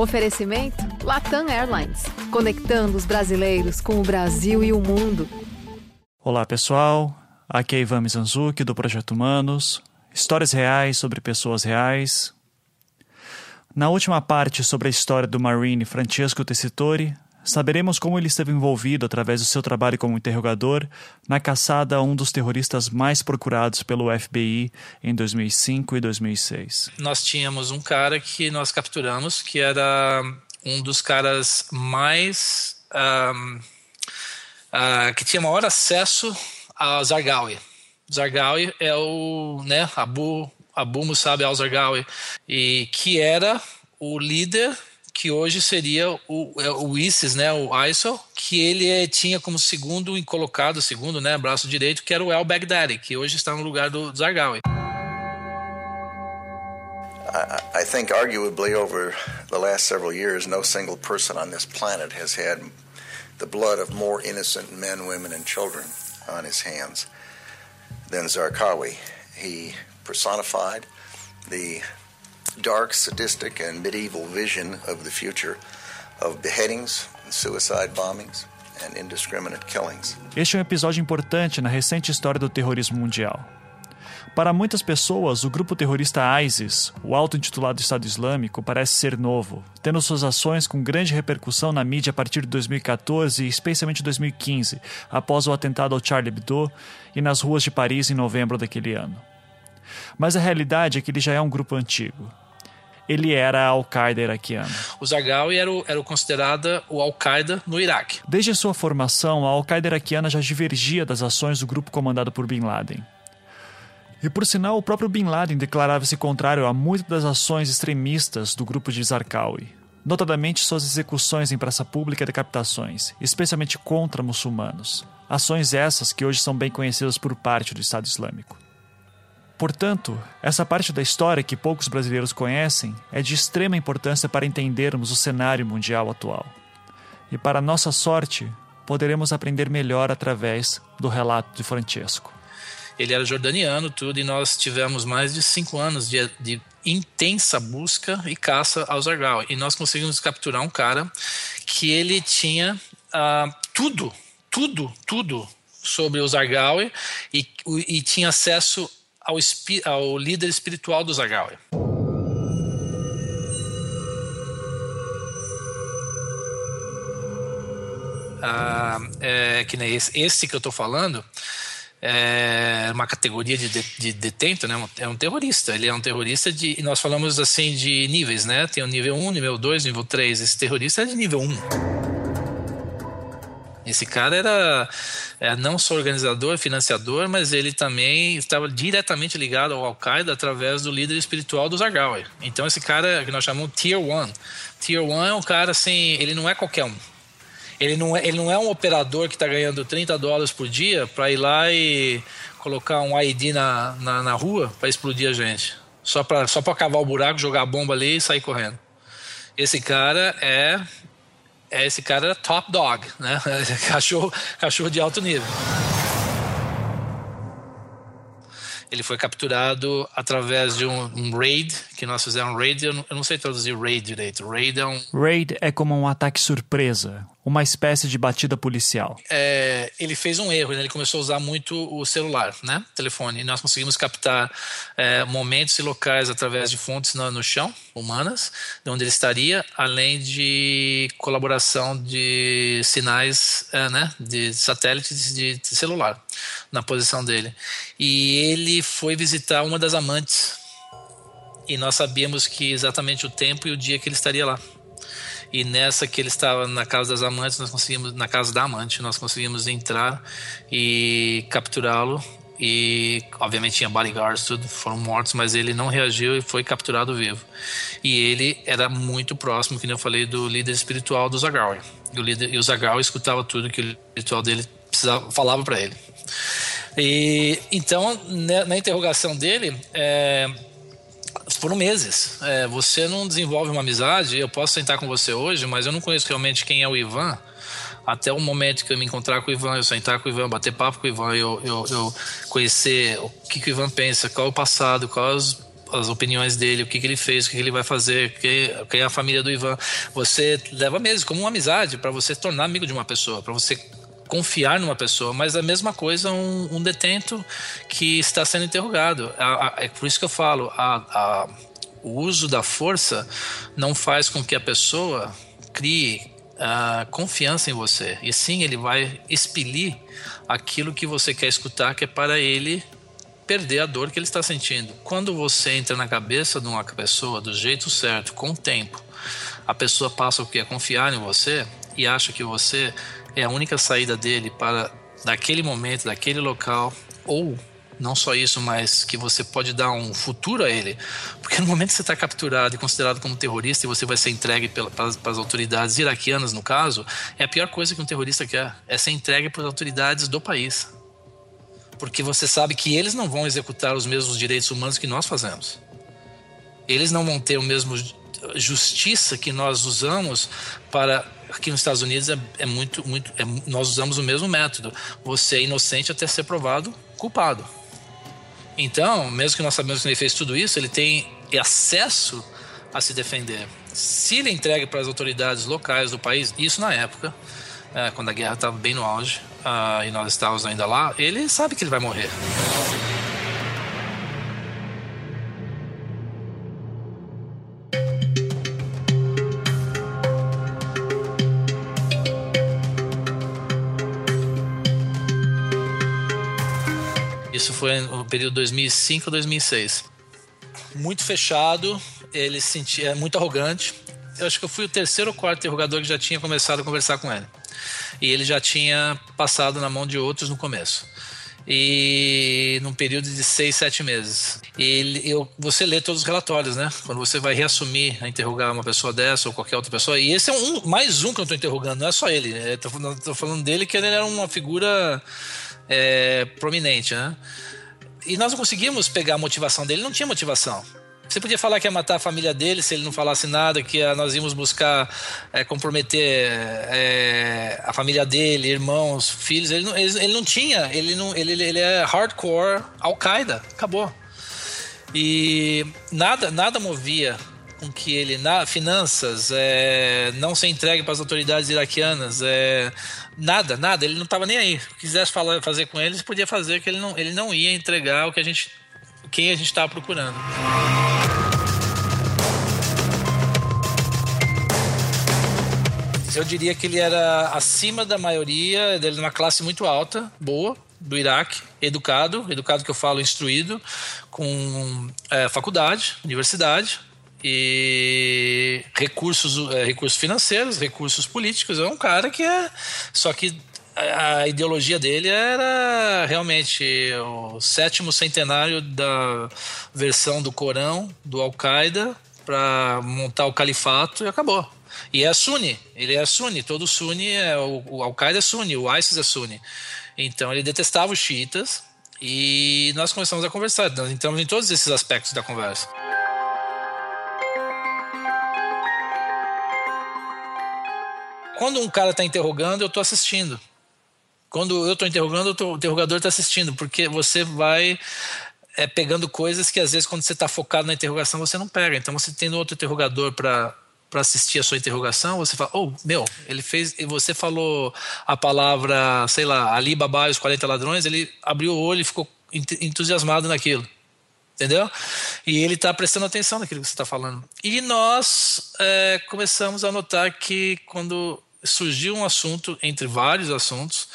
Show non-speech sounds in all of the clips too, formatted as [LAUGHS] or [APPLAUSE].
Oferecimento Latam Airlines, conectando os brasileiros com o Brasil e o mundo. Olá, pessoal. Aqui é Ivan Mizanzuki, do Projeto Humanos. Histórias reais sobre pessoas reais. Na última parte sobre a história do Marine Francesco Tessitori, saberemos como ele esteve envolvido através do seu trabalho como interrogador na caçada a um dos terroristas mais procurados pelo FBI em 2005 e 2006. Nós tínhamos um cara que nós capturamos que era um dos caras mais um, uh, que tinha maior acesso a Zargawi. Zargawi é o né, Abu Abu Musab al-Zargawi e que era o líder que hoje seria o, é, o ISIS, né, o ISIL, que ele é, tinha como segundo colocado, segundo, né, braço direito, que era o El Baghdadi, que hoje está no lugar do Zarqawi. I think arguably over the last several years, no single person on this planet has had the blood of more innocent men, women, and children on his hands than Zarqawi. He personified the dark, sadistic, and medieval vision of the future of beheadings, suicide bombings, and indiscriminate killings. Este é um episódio importante na recente história do terrorismo mundial. Para muitas pessoas, o grupo terrorista ISIS, o auto-intitulado Estado Islâmico, parece ser novo, tendo suas ações com grande repercussão na mídia a partir de 2014 e especialmente 2015, após o atentado ao Charlie Hebdo e nas ruas de Paris em novembro daquele ano. Mas a realidade é que ele já é um grupo antigo. Ele era a Al-Qaeda iraquiana. O Zarqawi era, o, era considerado o Al-Qaeda no Iraque. Desde sua formação, a Al-Qaeda iraquiana já divergia das ações do grupo comandado por Bin Laden. E por sinal, o próprio Bin Laden declarava-se contrário a muitas das ações extremistas do grupo de Zarqawi, notadamente suas execuções em praça pública e decapitações, especialmente contra muçulmanos. Ações essas que hoje são bem conhecidas por parte do Estado Islâmico. Portanto, essa parte da história que poucos brasileiros conhecem é de extrema importância para entendermos o cenário mundial atual. E para nossa sorte, poderemos aprender melhor através do relato de Francesco. Ele era jordaniano, tudo, e nós tivemos mais de cinco anos de, de intensa busca e caça aos Argal. E nós conseguimos capturar um cara que ele tinha uh, tudo, tudo, tudo sobre os Argal e, e tinha acesso ao, ao líder espiritual do Zagawa. Ah, é, que nem esse, esse que eu estou falando é uma categoria de, de, de, detento, né? É um terrorista. Ele é um terrorista de. E nós falamos assim de níveis, né? Tem o nível 1, nível 2, nível 3. Esse terrorista é de nível 1. Esse cara era é, não só organizador, financiador, mas ele também estava diretamente ligado ao Al-Qaeda através do líder espiritual do Zarqawi. Então esse cara que nós chamamos Tier 1. Tier 1 é um cara assim, ele não é qualquer um. Ele não é, ele não é um operador que está ganhando 30 dólares por dia para ir lá e colocar um ID na, na, na rua para explodir a gente. Só para só cavar o buraco, jogar a bomba ali e sair correndo. Esse cara é é, esse cara era top dog, né? [LAUGHS] cachorro, cachorro de alto nível. Ele foi capturado através de um, um raid, que nós fizemos um raid, eu não, eu não sei traduzir raid direito. Raid é um... Raid é como um ataque surpresa, uma espécie de batida policial. É, ele fez um erro, né? ele começou a usar muito o celular, né? telefone. E nós conseguimos captar é, momentos e locais através de fontes no, no, chão, humanas, de onde ele estaria, além de colaboração de sinais é, né? de satélites de, de celular na posição dele. E ele foi visitar uma das amantes. E nós sabíamos que exatamente o tempo e o dia que ele estaria lá. E nessa que ele estava na casa das amantes, nós conseguimos, na casa da amante, nós conseguimos entrar e capturá-lo. E obviamente tinha bodyguards, tudo, foram mortos, mas ele não reagiu e foi capturado vivo. E ele era muito próximo, que eu falei, do líder espiritual do Zagal. E o, líder, e o Zagal escutava tudo que o espiritual dele precisava, falava para ele. E então, né, na interrogação dele, é, foram meses. É, você não desenvolve uma amizade. Eu posso sentar com você hoje, mas eu não conheço realmente quem é o Ivan. Até o momento que eu me encontrar com o Ivan, eu sentar com o Ivan, bater papo com o Ivan, eu, eu, eu conhecer o que, que o Ivan pensa, qual é o passado, quais as opiniões dele, o que, que ele fez, o que, que ele vai fazer, quem é a família do Ivan. Você leva mesmo como uma amizade para você tornar amigo de uma pessoa, para você confiar numa pessoa, mas a mesma coisa um, um detento que está sendo interrogado. A, a, é por isso que eu falo, a, o uso da força não faz com que a pessoa crie confiança em você, e sim ele vai expelir aquilo que você quer escutar, que é para ele perder a dor que ele está sentindo. Quando você entra na cabeça de uma pessoa do jeito certo, com o tempo, a pessoa passa o que? A confiar em você e acha que você é a única saída dele para daquele momento, daquele local, ou não só isso, mas que você pode dar um futuro a ele. Porque no momento que você está capturado e considerado como terrorista e você vai ser entregue pela, para, para, as autoridades iraquianas, no caso, é a pior coisa que um terrorista quer: é ser entregue para as autoridades do país porque você sabe que eles não vão executar os mesmos direitos humanos que nós fazemos. Eles não vão ter o mesmo justiça que nós usamos para aqui nos Estados Unidos é, é muito muito é, nós usamos o mesmo método. Você é inocente até ser provado culpado. Então, mesmo que nós sabemos que ele fez tudo isso, ele tem acesso a se defender. Se ele entregue para as autoridades locais do país, isso na época, é, quando a guerra estava bem no auge, uh, e nós estávamos ainda lá, ele sabe que ele vai morrer. Isso foi no período 2005 a 2006. Muito fechado, ele se sentia muito arrogante. Eu acho que eu fui o terceiro ou quarto interrogador que já tinha começado a conversar com ele e ele já tinha passado na mão de outros no começo e num período de seis, sete meses. E eu, você lê todos os relatórios, né? Quando você vai reassumir a interrogar uma pessoa dessa ou qualquer outra pessoa. E esse é um, mais um que eu estou interrogando, não é só ele. Estou falando dele que ele era uma figura é, prominente, né? E nós não conseguimos pegar a motivação dele, não tinha motivação. Você podia falar que ia matar a família dele se ele não falasse nada, que nós íamos buscar é, comprometer é, a família dele, irmãos, filhos. Ele não, ele, ele não tinha, ele, não, ele, ele é hardcore Al-Qaeda, acabou. E nada, nada movia com que ele, na finanças, é, não ser entregue para as autoridades iraquianas, é, nada, nada, ele não estava nem aí. Se quisesse falar, fazer com eles, podia fazer, que ele não, ele não ia entregar o que a gente, quem a gente estava procurando. Eu diria que ele era acima da maioria, ele uma classe muito alta, boa, do Iraque, educado, educado que eu falo instruído, com é, faculdade, universidade e recursos, é, recursos financeiros, recursos políticos. É um cara que é. Só que a ideologia dele era realmente o sétimo centenário da versão do Corão, do Al-Qaeda, para montar o califato e acabou. E é Sunni, ele é Sunni, todo Sunni, é, o, o Al-Qaeda é Sunni, o ISIS é Sunni. Então ele detestava os xiitas e nós começamos a conversar, nós entramos em todos esses aspectos da conversa. Quando um cara está interrogando, eu estou assistindo. Quando eu estou interrogando, o interrogador está assistindo, porque você vai é, pegando coisas que às vezes quando você está focado na interrogação você não pega. Então você tem outro interrogador para para assistir a sua interrogação, você fala, oh, meu, ele fez, e você falou a palavra, sei lá, Ali Baba e os 40 ladrões, ele abriu o olho e ficou entusiasmado naquilo. Entendeu? E ele está prestando atenção naquilo que você está falando. E nós é, começamos a notar que quando surgiu um assunto, entre vários assuntos,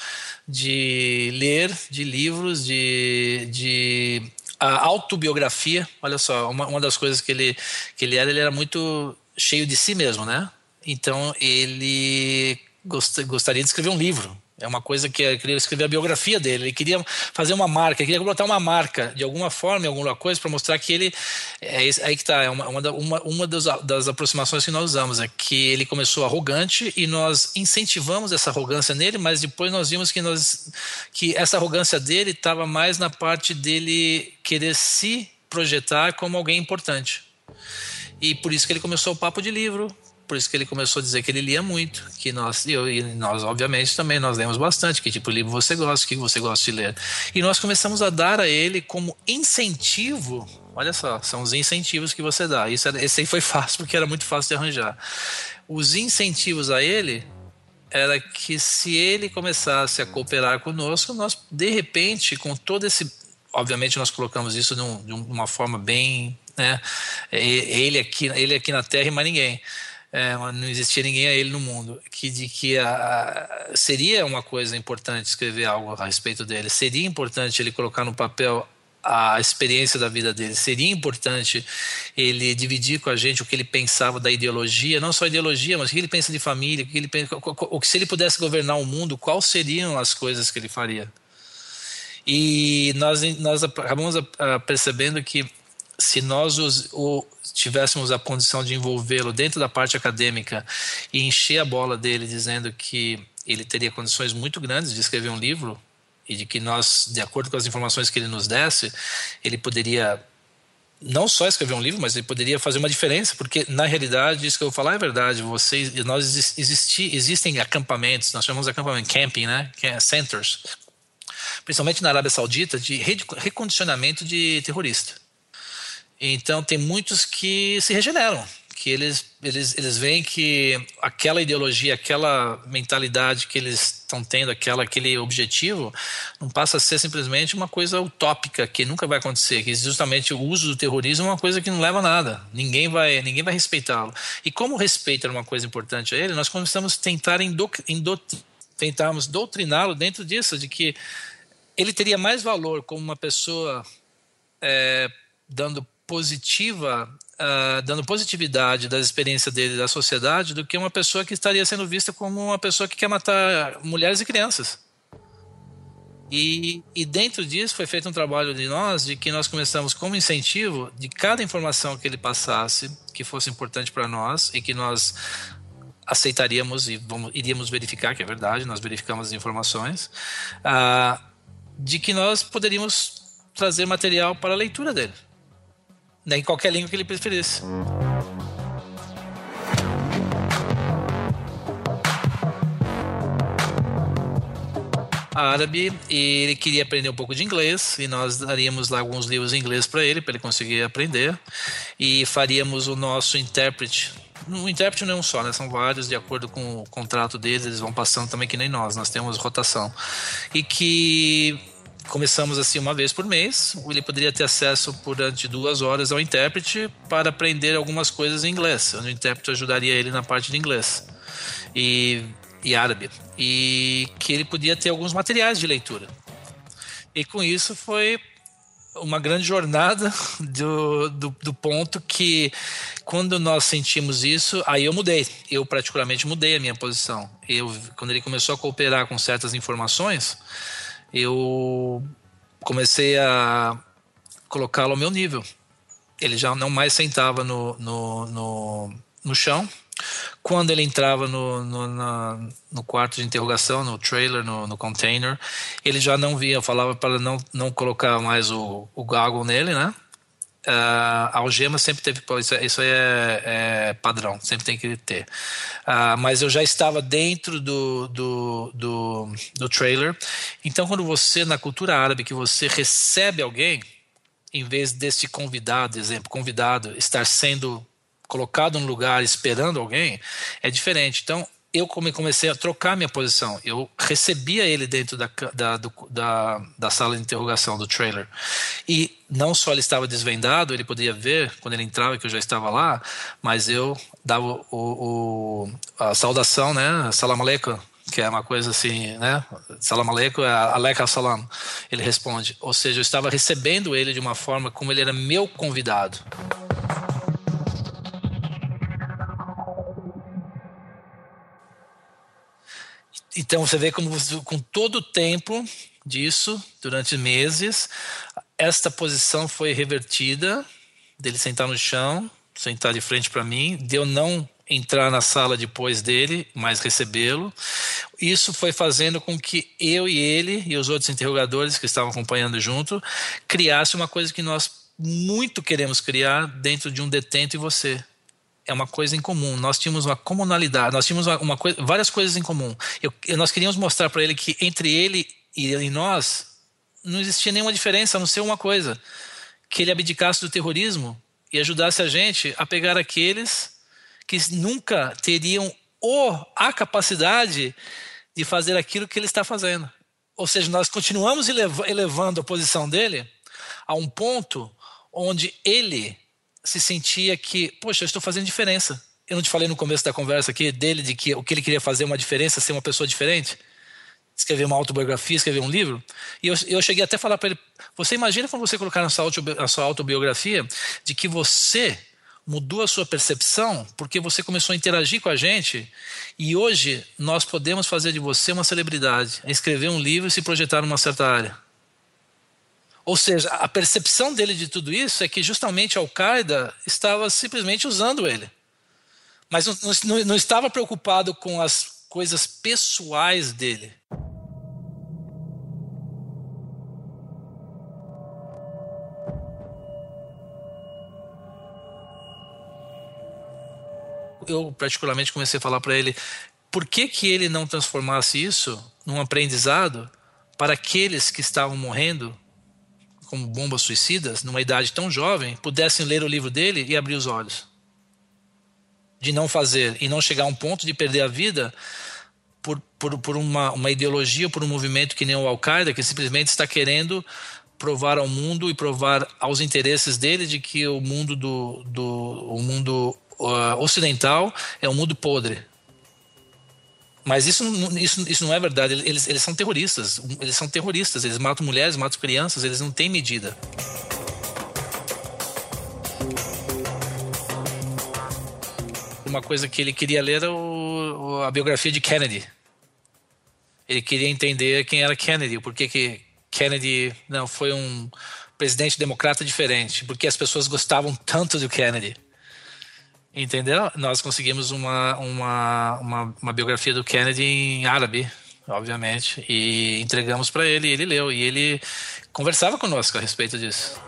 de ler, de livros, de, de autobiografia. Olha só, uma, uma das coisas que ele, que ele era, ele era muito cheio de si mesmo, né? Então ele gost, gostaria de escrever um livro. É uma coisa que ele queria escrever a biografia dele. Ele queria fazer uma marca, ele queria botar uma marca de alguma forma, alguma coisa, para mostrar que ele. É aí que está. É uma, uma, uma das, das aproximações que nós usamos. É que ele começou arrogante e nós incentivamos essa arrogância nele, mas depois nós vimos que, nós, que essa arrogância dele estava mais na parte dele querer se projetar como alguém importante. E por isso que ele começou o papo de livro, por isso que ele começou a dizer que ele lia muito, que nós, eu, e nós obviamente também, nós lemos bastante, que tipo de livro você gosta, o que você gosta de ler. E nós começamos a dar a ele como incentivo Olha só, são os incentivos que você dá. Isso, esse aí foi [LAUGHS] fácil porque era muito fácil de arranjar. Os incentivos a ele era que se ele começasse a cooperar conosco, nós de repente, com todo esse, obviamente nós colocamos isso de, um, de uma forma bem, né, ele aqui, ele aqui na Terra e mais ninguém. É, não existia ninguém a ele no mundo, que de que a, a, seria uma coisa importante escrever algo a respeito dele, seria importante ele colocar no papel a experiência da vida dele. Seria importante ele dividir com a gente o que ele pensava da ideologia, não só ideologia, mas o que ele pensa de família, o que ele pensa, o que se ele pudesse governar o mundo, quais seriam as coisas que ele faria. E nós, nós acabamos percebendo que se nós os, o, tivéssemos a condição de envolvê-lo dentro da parte acadêmica e encher a bola dele dizendo que ele teria condições muito grandes de escrever um livro, e de que nós, de acordo com as informações que ele nos desse, ele poderia não só escrever um livro, mas ele poderia fazer uma diferença, porque na realidade isso que eu vou falar é verdade. Vocês, nós existi, existem acampamentos, nós chamamos de acampamento camping, né? É centers, principalmente na Arábia Saudita, de recondicionamento de terrorista. Então tem muitos que se regeneram que eles, eles, eles veem que aquela ideologia, aquela mentalidade que eles estão tendo, aquela, aquele objetivo, não passa a ser simplesmente uma coisa utópica que nunca vai acontecer, que justamente o uso do terrorismo é uma coisa que não leva a nada, ninguém vai, ninguém vai respeitá-lo. E como respeito era uma coisa importante a ele, nós começamos a tentar tentarmos doutriná-lo dentro disso, de que ele teria mais valor como uma pessoa é, dando positiva uh, dando positividade da experiência dele da sociedade do que uma pessoa que estaria sendo vista como uma pessoa que quer matar mulheres e crianças. E, e, dentro disso foi feito um trabalho de nós, de que nós começamos como incentivo de cada informação que ele passasse, que fosse importante para nós e que nós aceitaríamos e vamos, iríamos verificar que é verdade, nós verificamos as informações, uh, de que nós poderíamos trazer material para a leitura dele né, em qualquer língua que ele preferisse. árabe e ele queria aprender um pouco de inglês e nós daríamos lá alguns livros em inglês para ele para ele conseguir aprender e faríamos o nosso intérprete o intérprete não é um só, né? São vários, de acordo com o contrato deles, eles vão passando também que nem nós, nós temos rotação. E que começamos assim uma vez por mês. Ele poderia ter acesso durante duas horas ao intérprete para aprender algumas coisas em inglês. O intérprete ajudaria ele na parte de inglês e, e árabe. E que ele podia ter alguns materiais de leitura. E com isso foi uma grande jornada [LAUGHS] do, do, do, ponto que quando nós sentimos isso, aí eu mudei. Eu particularmente mudei a minha posição. Eu, quando ele começou a cooperar com certas informações, eu comecei a colocá-lo ao meu nível. Ele já não mais sentava no, no, no, no chão. Quando ele entrava no, no, na, no, quarto de interrogação, no trailer, no, no, container, ele já não via. Eu falava para não, não colocar mais o, o goggle nele, né? Uh, algema sempre teve. Isso, isso é, é, padrão, sempre tem que ter. Uh, mas eu já estava dentro do, do, do, do, trailer. Então, quando você, na cultura árabe, que você recebe alguém, em vez desse convidado, exemplo, convidado, estar sendo colocado no lugar esperando alguém, é diferente. Então, eu comecei a trocar minha posição. Eu recebia ele dentro da, da, do, da, da, sala de interrogação do trailer. E não só ele estava desvendado, ele podia ver quando ele entrava que eu já estava lá, mas eu dava o, o a saudação, né? Salam aleikum, que é uma coisa assim, né? Salam aleikum é aleka salam. Ele responde. Ou seja, eu estava recebendo ele de uma forma como ele era meu convidado. Então você vê como com todo o tempo disso, durante meses, esta posição foi revertida, dele sentar no chão, sentar de frente para mim, de eu não entrar na sala depois dele, mas recebê-lo. Isso foi fazendo com que eu e ele e os outros interrogadores que estavam acompanhando junto criasse uma coisa que nós muito queremos criar dentro de um detento e você, é uma coisa em comum. Nós tínhamos uma comunalidade, nós tínhamos uma, uma coisa, várias coisas em comum. Eu, nós queríamos mostrar para ele que entre ele e, e nós não existia nenhuma diferença, a não ser uma coisa. que ele abdicasse do terrorismo e ajudasse a gente a pegar aqueles que nunca teriam ou a capacidade de fazer aquilo que ele está fazendo. Ou seja, nós continuamos elevando a posição dele a um ponto onde ele se sentia que, poxa, eu estou fazendo diferença. Eu não te falei no começo da conversa aqui dele de que o que ele queria fazer uma diferença, ser uma pessoa diferente? Escrever uma autobiografia, escrever um livro. E eu, eu cheguei até a falar para ele: você imagina quando você colocar na sua, na sua autobiografia de que você mudou a sua percepção porque você começou a interagir com a gente e hoje nós podemos fazer de você uma celebridade, escrever um livro e se projetar numa certa área. Ou seja, a percepção dele de tudo isso é que justamente a Al-Qaeda estava simplesmente usando ele. Mas não, não, não estava preocupado com as coisas pessoais dele. eu particularmente comecei a falar para ele por que, que ele não transformasse isso num aprendizado para aqueles que estavam morrendo como bombas suicidas, numa idade tão jovem, pudessem ler o livro dele e abrir os olhos. De não fazer e não chegar a um ponto de perder a vida por, por, por uma, uma ideologia, por um movimento que nem o Al-Qaeda, que simplesmente está querendo provar ao mundo e provar aos interesses dele de que o mundo do, do o mundo uh, ocidental é um mundo podre. Mas isso, isso, isso não é verdade. Eles, eles são terroristas. Eles são terroristas. Eles matam mulheres, matam crianças. Eles não têm medida. Uma coisa que ele queria ler era o, a biografia de Kennedy. Ele queria entender quem era Kennedy, por que Kennedy não foi um presidente democrata diferente, porque as pessoas gostavam tanto do Kennedy. Entendeu? Nós conseguimos uma, uma, uma, uma biografia do Kennedy em árabe, obviamente, e entregamos para ele, ele leu, e ele conversava conosco a respeito disso.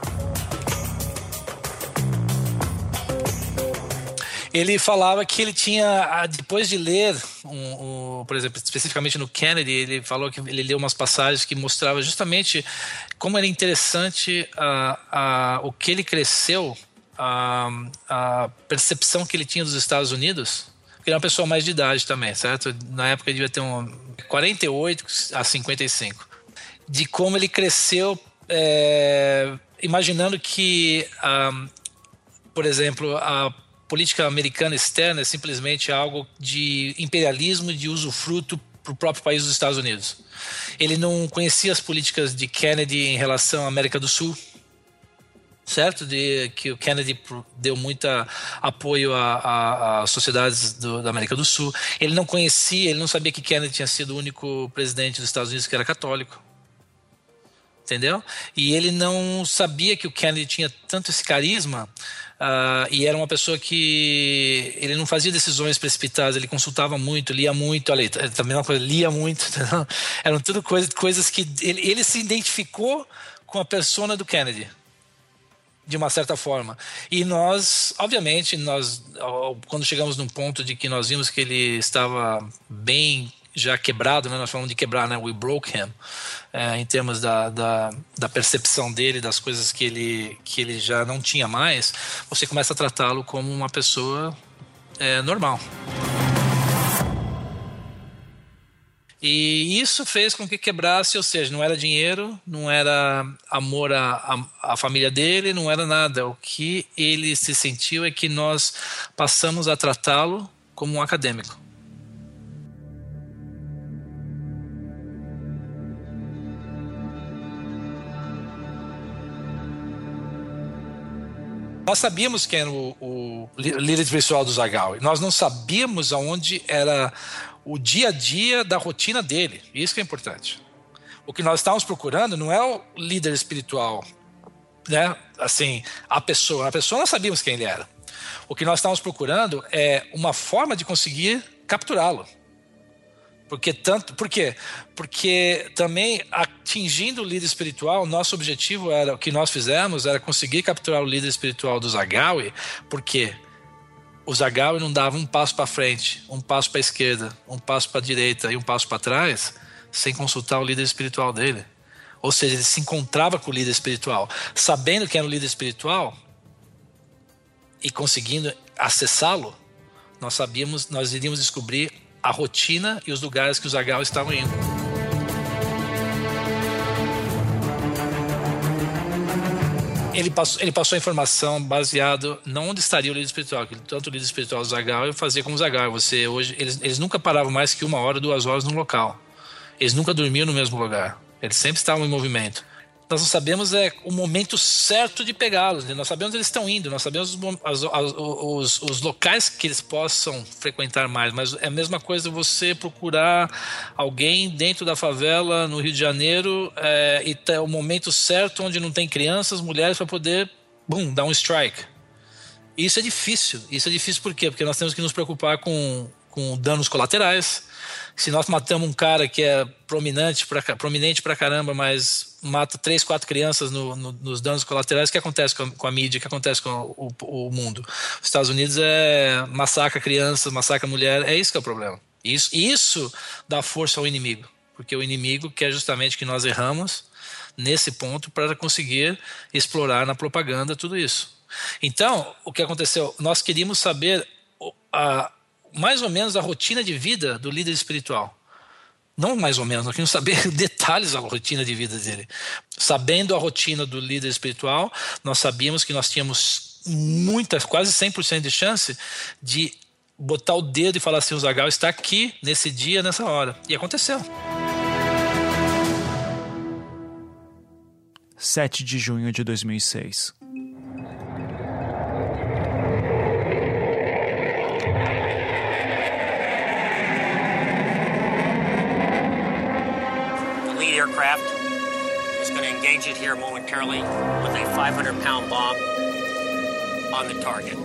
Ele falava que ele tinha, depois de ler, um, um, por exemplo, especificamente no Kennedy, ele falou que ele leu umas passagens que mostrava justamente como era interessante uh, uh, o que ele cresceu a, a percepção que ele tinha dos Estados Unidos, porque ele é uma pessoa mais de idade também, certo? Na época ele devia ter um 48 a 55. De como ele cresceu é, imaginando que, um, por exemplo, a política americana externa é simplesmente algo de imperialismo de usufruto para o próprio país dos Estados Unidos. Ele não conhecia as políticas de Kennedy em relação à América do Sul, certo? De que o Kennedy deu muito apoio a, sociedades do, da América do Sul. Ele não conhecia, ele não sabia que Kennedy tinha sido o único presidente dos Estados Unidos que era católico. Entendeu? E ele não sabia que o Kennedy tinha tanto esse carisma Uh, e era uma pessoa que ele não fazia decisões precipitadas, ele consultava muito, lia muito, olha, também uma coisa, lia muito, [LAUGHS] eram tudo coisa, coisas que ele, ele se identificou com a persona do Kennedy de uma certa forma. E nós, obviamente, nós quando chegamos num ponto de que nós vimos que ele estava bem já quebrado, né? nós falamos de quebrar, né? we broke him, é, em termos da, da, da, percepção dele, das coisas que ele, que ele já não tinha mais, você começa a tratá-lo como uma pessoa é, normal. E isso fez com que quebrasse, ou seja, não era dinheiro, não era amor à, à, família dele, não era nada. O que ele se sentiu é que nós passamos a tratá-lo como um acadêmico. Nós sabíamos quem era o, o líder espiritual do Zagal. Nós não sabíamos aonde era o dia a dia da rotina dele. Isso que é importante. O que nós estávamos procurando não é o líder espiritual, né? Assim, a pessoa. A pessoa nós sabíamos quem ele era. O que nós estávamos procurando é uma forma de conseguir capturá-lo. Porque tanto, por quê? Porque também atingindo o líder espiritual, nosso objetivo era o que nós fizemos era conseguir capturar o líder espiritual do Zagawi, porque o Zagawi não dava um passo para frente, um passo para a esquerda, um passo para a direita e um passo para trás, sem consultar o líder espiritual dele. Ou seja, ele se encontrava com o líder espiritual. Sabendo que era o líder espiritual e conseguindo acessá-lo, nós sabíamos, nós iríamos descobrir a rotina e os lugares que os Zagal estavam indo. Ele passou, ele passou a informação baseado não onde estaria o líder espiritual, que tanto o líder espiritual Zagal eu fazia como Zagal. Você hoje eles, eles nunca paravam mais que uma hora, duas horas no local. Eles nunca dormiam no mesmo lugar. Eles sempre estavam em movimento nós não sabemos é o momento certo de pegá-los. Né? Nós sabemos onde eles estão indo, nós sabemos os, os, os, locais que eles possam frequentar mais. Mas é a mesma coisa você procurar alguém dentro da favela no Rio de Janeiro é, e ter o momento certo onde não tem crianças, mulheres para poder, bum, dar um strike. Isso é difícil. Isso é difícil por quê? Porque nós temos que nos preocupar com, com danos colaterais se nós matamos um cara que é prominente pra, prominente caramba, mas mata três, quatro crianças no, no, nos danos colaterais, o que acontece com a, com a mídia? O que acontece com o, o, mundo? Os Estados Unidos é massacra crianças, massacra mulher, é isso que é o problema. Isso, isso dá força ao inimigo, porque o inimigo quer justamente que nós erramos nesse ponto para conseguir explorar na propaganda tudo isso. Então, o que aconteceu? Nós queríamos saber a, mais ou menos a rotina de vida do líder espiritual. Não mais ou menos, nós queremos saber [LAUGHS] detalhes da rotina de vida dele. Sabendo a rotina do líder espiritual, nós sabíamos que nós tínhamos muitas, quase 100% de chance de botar o dedo e falar assim: o Zagal está aqui nesse dia, nessa hora. E aconteceu. 7 de junho de 2006. Engage it here momentarily with a 500 pound bomb on the target.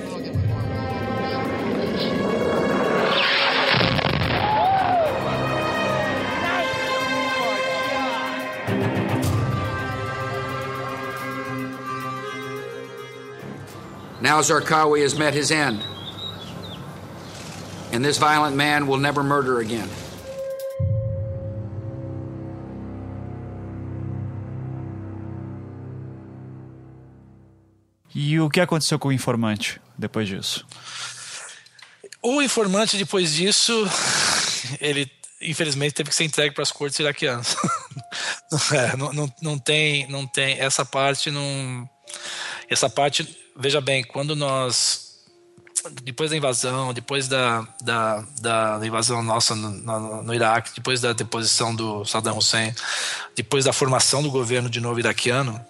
Now Zarqawi has met his end. And this violent man will never murder again. O que aconteceu com o informante depois disso? O informante, depois disso, [LAUGHS] ele infelizmente teve que ser entregue para as cortes iraquianas. [LAUGHS] é, não, não, não, tem, não tem essa parte não. Essa parte, veja bem, quando nós depois da invasão, depois da, da, da invasão nossa no, no, no, Iraque, depois da deposição do Saddam Hussein, depois da formação do governo de novo iraquiano,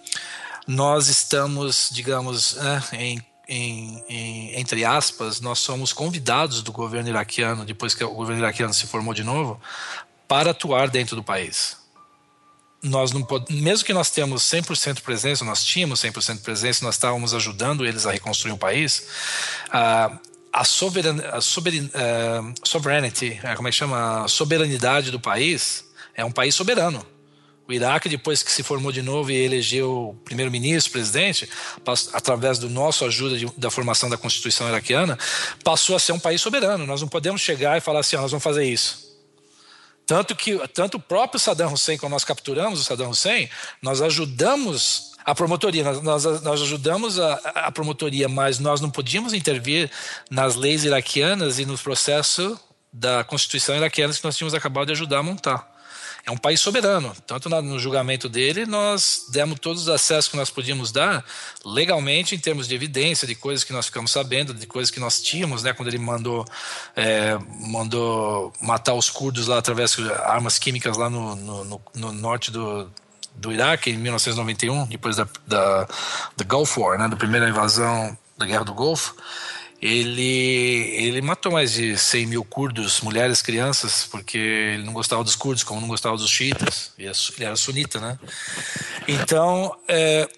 nós estamos, digamos, né, em, em, em, entre aspas, nós somos convidados do governo iraquiano, depois que o governo iraquiano se formou de novo, para atuar dentro do país. Nós não mesmo que nós temos 100% presença, nós tínhamos 100% presença, nós estávamos ajudando eles a reconstruir o país, a, soberan, a soberan, uh, sovereignty, é, como é que chama? A soberanidade do país é um país soberano o Iraque, depois que se formou de novo e elegeu primeiro-ministro, presidente, através do nosso ajuda de, da formação da Constituição iraquiana, passou a ser um país soberano. Nós não podemos chegar e falar assim, nós vamos fazer isso. Tanto que tanto o próprio Saddam Hussein, quando nós capturamos o Saddam Hussein, nós ajudamos a promotoria, nós, nós, nós ajudamos a, a, promotoria, mas nós não podíamos intervir nas leis iraquianas e no processo da Constituição iraquiana que nós tínhamos acabado de ajudar a montar é um país soberano. Tanto no julgamento dele, nós demos todos os acessos que nós podíamos dar legalmente, em termos de evidência, de coisas que nós ficamos sabendo, de coisas que nós tínhamos, né, quando ele mandou, é, mandou matar os curdos lá através de armas químicas lá no, no, no, no norte do, do Iraque, em 1991, depois da, da, da Gulf War, né, da primeira invasão da Guerra do Golfo ele, ele matou mais de 100 mil curdos, mulheres, crianças, porque ele não gostava dos curdos, como não gostava dos xiitas, ele era sunita, né? Então, é,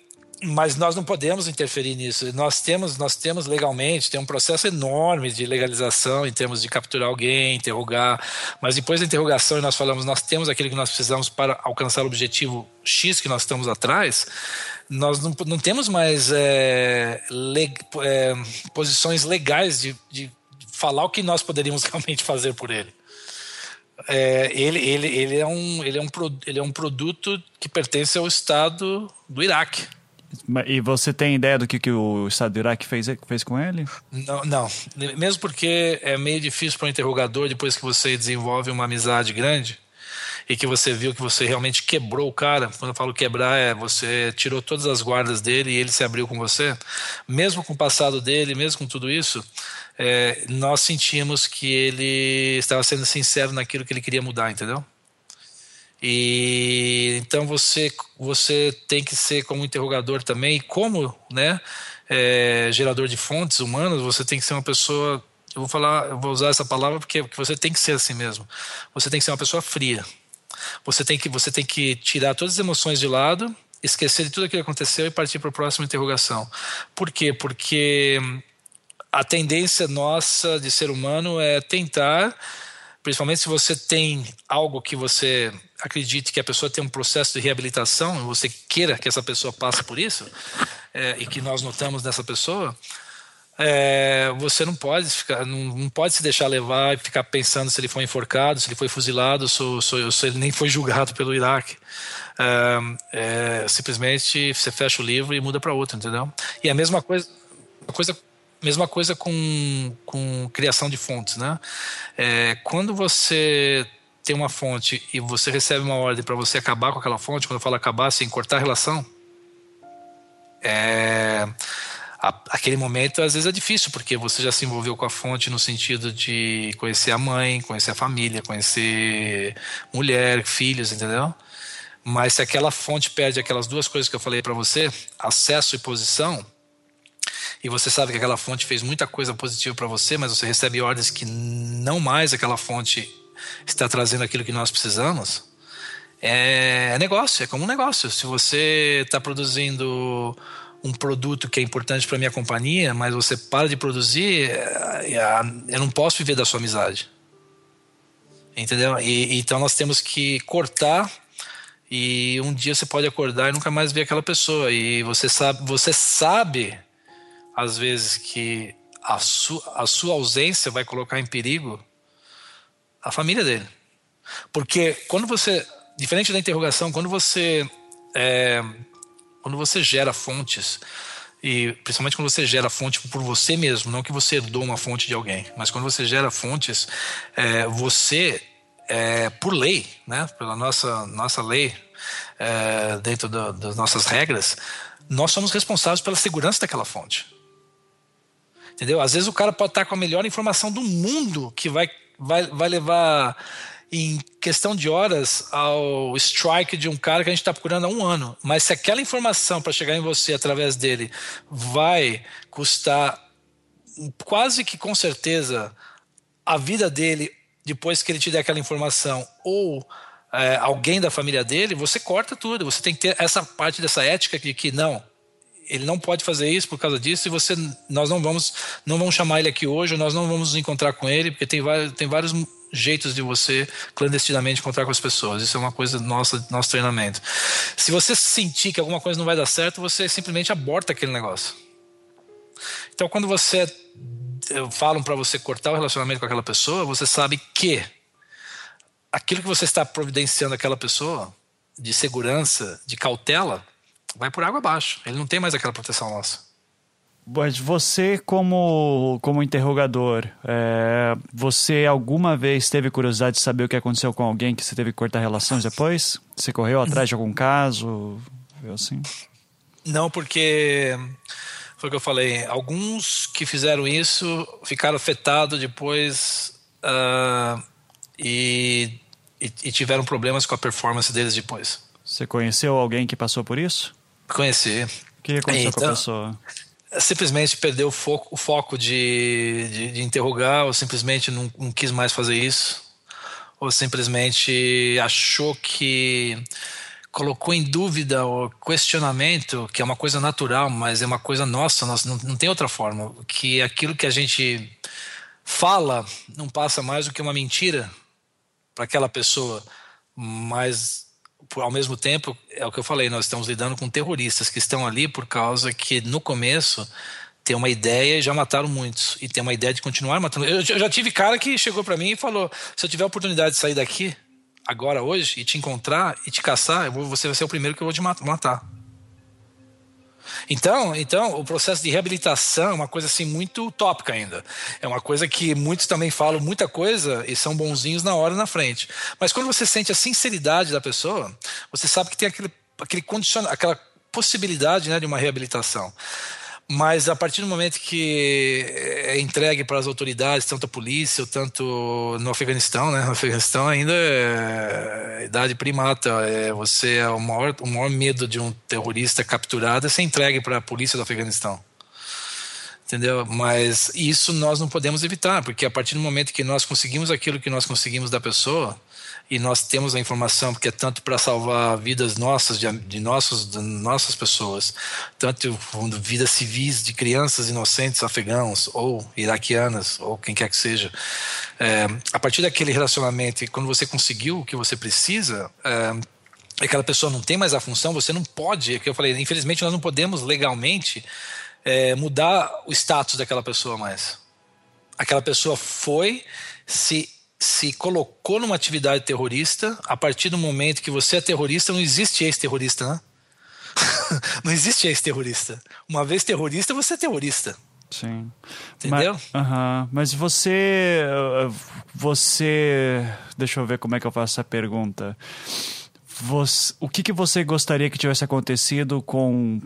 mas nós não podemos interferir nisso. Nós temos, nós temos legalmente, tem um processo enorme de legalização em termos de capturar alguém, interrogar, mas depois da interrogação nós falamos, nós temos aquilo que nós precisamos para alcançar o objetivo X que nós estamos atrás, nós não, não temos mais é, é, posições legais de, de falar o que nós poderíamos [LAUGHS] realmente fazer por ele. É, ele, ele, ele, é um, ele, é um, ele é um produto que pertence ao Estado do Iraque. E você tem ideia do que, que o Estado do Iraque fez, fez com ele? Não, não. Mesmo porque é meio difícil para o interrogador, depois que você desenvolve uma amizade grande e que você viu que você realmente quebrou o cara. Quando eu falo quebrar, é você tirou todas as guardas dele e ele se abriu com você. Mesmo com o passado dele, mesmo com tudo isso, é, nós sentimos que ele estava sendo sincero naquilo que ele queria mudar, entendeu? E então você você tem que ser como interrogador também, e como, né, é, gerador de fontes humanas, você tem que ser uma pessoa. Eu vou falar, eu vou usar essa palavra porque, porque você tem que ser assim mesmo. Você tem que ser uma pessoa fria. Você tem que você tem que tirar todas as emoções de lado, esquecer de tudo aquilo que aconteceu e partir para a próxima interrogação. Por quê? Porque a tendência nossa de ser humano é tentar, principalmente se você tem algo que você acredite que a pessoa tem um processo de reabilitação, e você queira que essa pessoa passe por isso, é, e que nós notamos nessa pessoa, é, você não pode ficar, não, não, pode se deixar levar e ficar pensando se ele foi enforcado, se ele foi fuzilado, se, se, se ele nem foi julgado pelo Iraque. É, é, simplesmente você fecha o livro e muda para outro, entendeu? E a mesma coisa, a coisa Mesma coisa com, com criação de fontes, né? É, quando você tem uma fonte e você recebe uma ordem para você acabar com aquela fonte, quando eu falo acabar, assim, cortar a relação, é, aquele momento às vezes é difícil, porque você já se envolveu com a fonte no sentido de conhecer a mãe, conhecer a família, conhecer mulher, filhos, entendeu? Mas se aquela fonte perde aquelas duas coisas que eu falei para você, acesso e posição, e você sabe que aquela fonte fez muita coisa positiva para você, mas você recebe ordens que não mais aquela fonte está trazendo aquilo que nós precisamos, é, é negócio, é como um negócio. Se você está produzindo um produto que é importante para minha companhia, mas você para de produzir, é, é, eu não posso viver da sua amizade. Entendeu? E, então nós temos que cortar e um dia você pode acordar e nunca mais ver aquela pessoa e você sabe, você sabe às vezes que a, su, a sua ausência vai colocar em perigo a família dele. Porque quando você, diferente da interrogação, quando você é, quando você gera fontes e principalmente quando você gera fonte por você mesmo, não que você herdou uma fonte de alguém, mas quando você gera fontes, é, você é, por lei, né, pela nossa nossa lei, é, dentro das nossas regras, nós somos responsáveis pela segurança daquela fonte. Entendeu? Às vezes o cara pode estar com a melhor informação do mundo que vai, vai, vai levar em questão de horas ao strike de um cara que a gente está procurando há um ano. Mas se aquela informação para chegar em você através dele vai custar quase que com certeza a vida dele depois que ele te der aquela informação ou é, alguém da família dele, você corta tudo. Você tem que ter essa parte dessa ética de que não, ele não pode fazer isso por causa disso e você nós não vamos não vamos chamar ele aqui hoje nós não vamos nos encontrar com ele porque tem vários, tem vários jeitos de você clandestinamente encontrar com as pessoas isso é uma coisa nossa nosso treinamento se você sentir que alguma coisa não vai dar certo você simplesmente aborta aquele negócio então quando você falam para você cortar o relacionamento com aquela pessoa você sabe que aquilo que você está providenciando àquela pessoa de segurança de cautela vai por água abaixo. Ele não tem mais aquela proteção nossa. Mas você, como, como interrogador, é, você alguma vez teve curiosidade de saber o que aconteceu com alguém que você teve que cortar relações depois? Você correu atrás de algum caso? Assim? Não, porque foi o que eu falei. Alguns que fizeram isso ficaram afetados depois uh, e, e, e tiveram problemas com a performance deles depois. Você conheceu alguém que passou por isso? Conheci. O que aconteceu então, com a então, pessoa? Simplesmente perdeu o foco, o foco de, de, de interrogar, ou simplesmente não, não quis mais fazer isso, ou simplesmente achou que colocou em dúvida o questionamento, que é uma coisa natural, mas é uma coisa nossa, nós, não, não tem outra forma, que aquilo que a gente fala não passa mais do que uma mentira para aquela pessoa, mas ao mesmo tempo, é o que eu falei, nós estamos lidando com terroristas que estão ali por causa que no começo tem uma ideia e já mataram muitos. E tem uma ideia de continuar matando. Eu, eu já tive cara que chegou para mim e falou: se eu tiver a oportunidade de sair daqui, agora, hoje, e te encontrar e te caçar, vou, você vai ser o primeiro que eu vou te matar. Então, então, o processo de reabilitação é uma coisa assim muito utópica ainda. É uma coisa que muitos também falam muita coisa e são bonzinhos na hora na frente. Mas quando você sente a sinceridade da pessoa, você sabe que tem aquele, aquele condiciona, aquela possibilidade né, de uma reabilitação. Mas a partir do momento que é entregue para as autoridades, tanto a polícia, tanto no Afeganistão, né? No Afeganistão ainda é idade primata. É, você é o maior, o maior medo de um terrorista capturado é ser entregue para a polícia do Afeganistão. Entendeu? Mas isso nós não podemos evitar, porque a partir do momento que nós conseguimos aquilo que nós conseguimos da pessoa, e nós temos a informação porque é tanto para salvar vidas nossas de, de, nossos, de nossas pessoas, tanto vidas civis de crianças inocentes afegãos ou iraquianas ou quem quer que seja. É, a partir daquele relacionamento, e quando você conseguiu o que você precisa, é, aquela pessoa não tem mais a função, você não pode, é que eu falei, infelizmente nós não podemos legalmente é, mudar o status daquela pessoa mais. Aquela pessoa foi, se se colocou numa atividade terrorista, a partir do momento que você é terrorista, não existe ex-terrorista, né? [LAUGHS] não existe ex-terrorista. Uma vez terrorista, você é terrorista. Sim. Entendeu? Mas, uh -huh. Mas você. Você. Deixa eu ver como é que eu faço essa pergunta. Você, o que, que você gostaria que tivesse acontecido com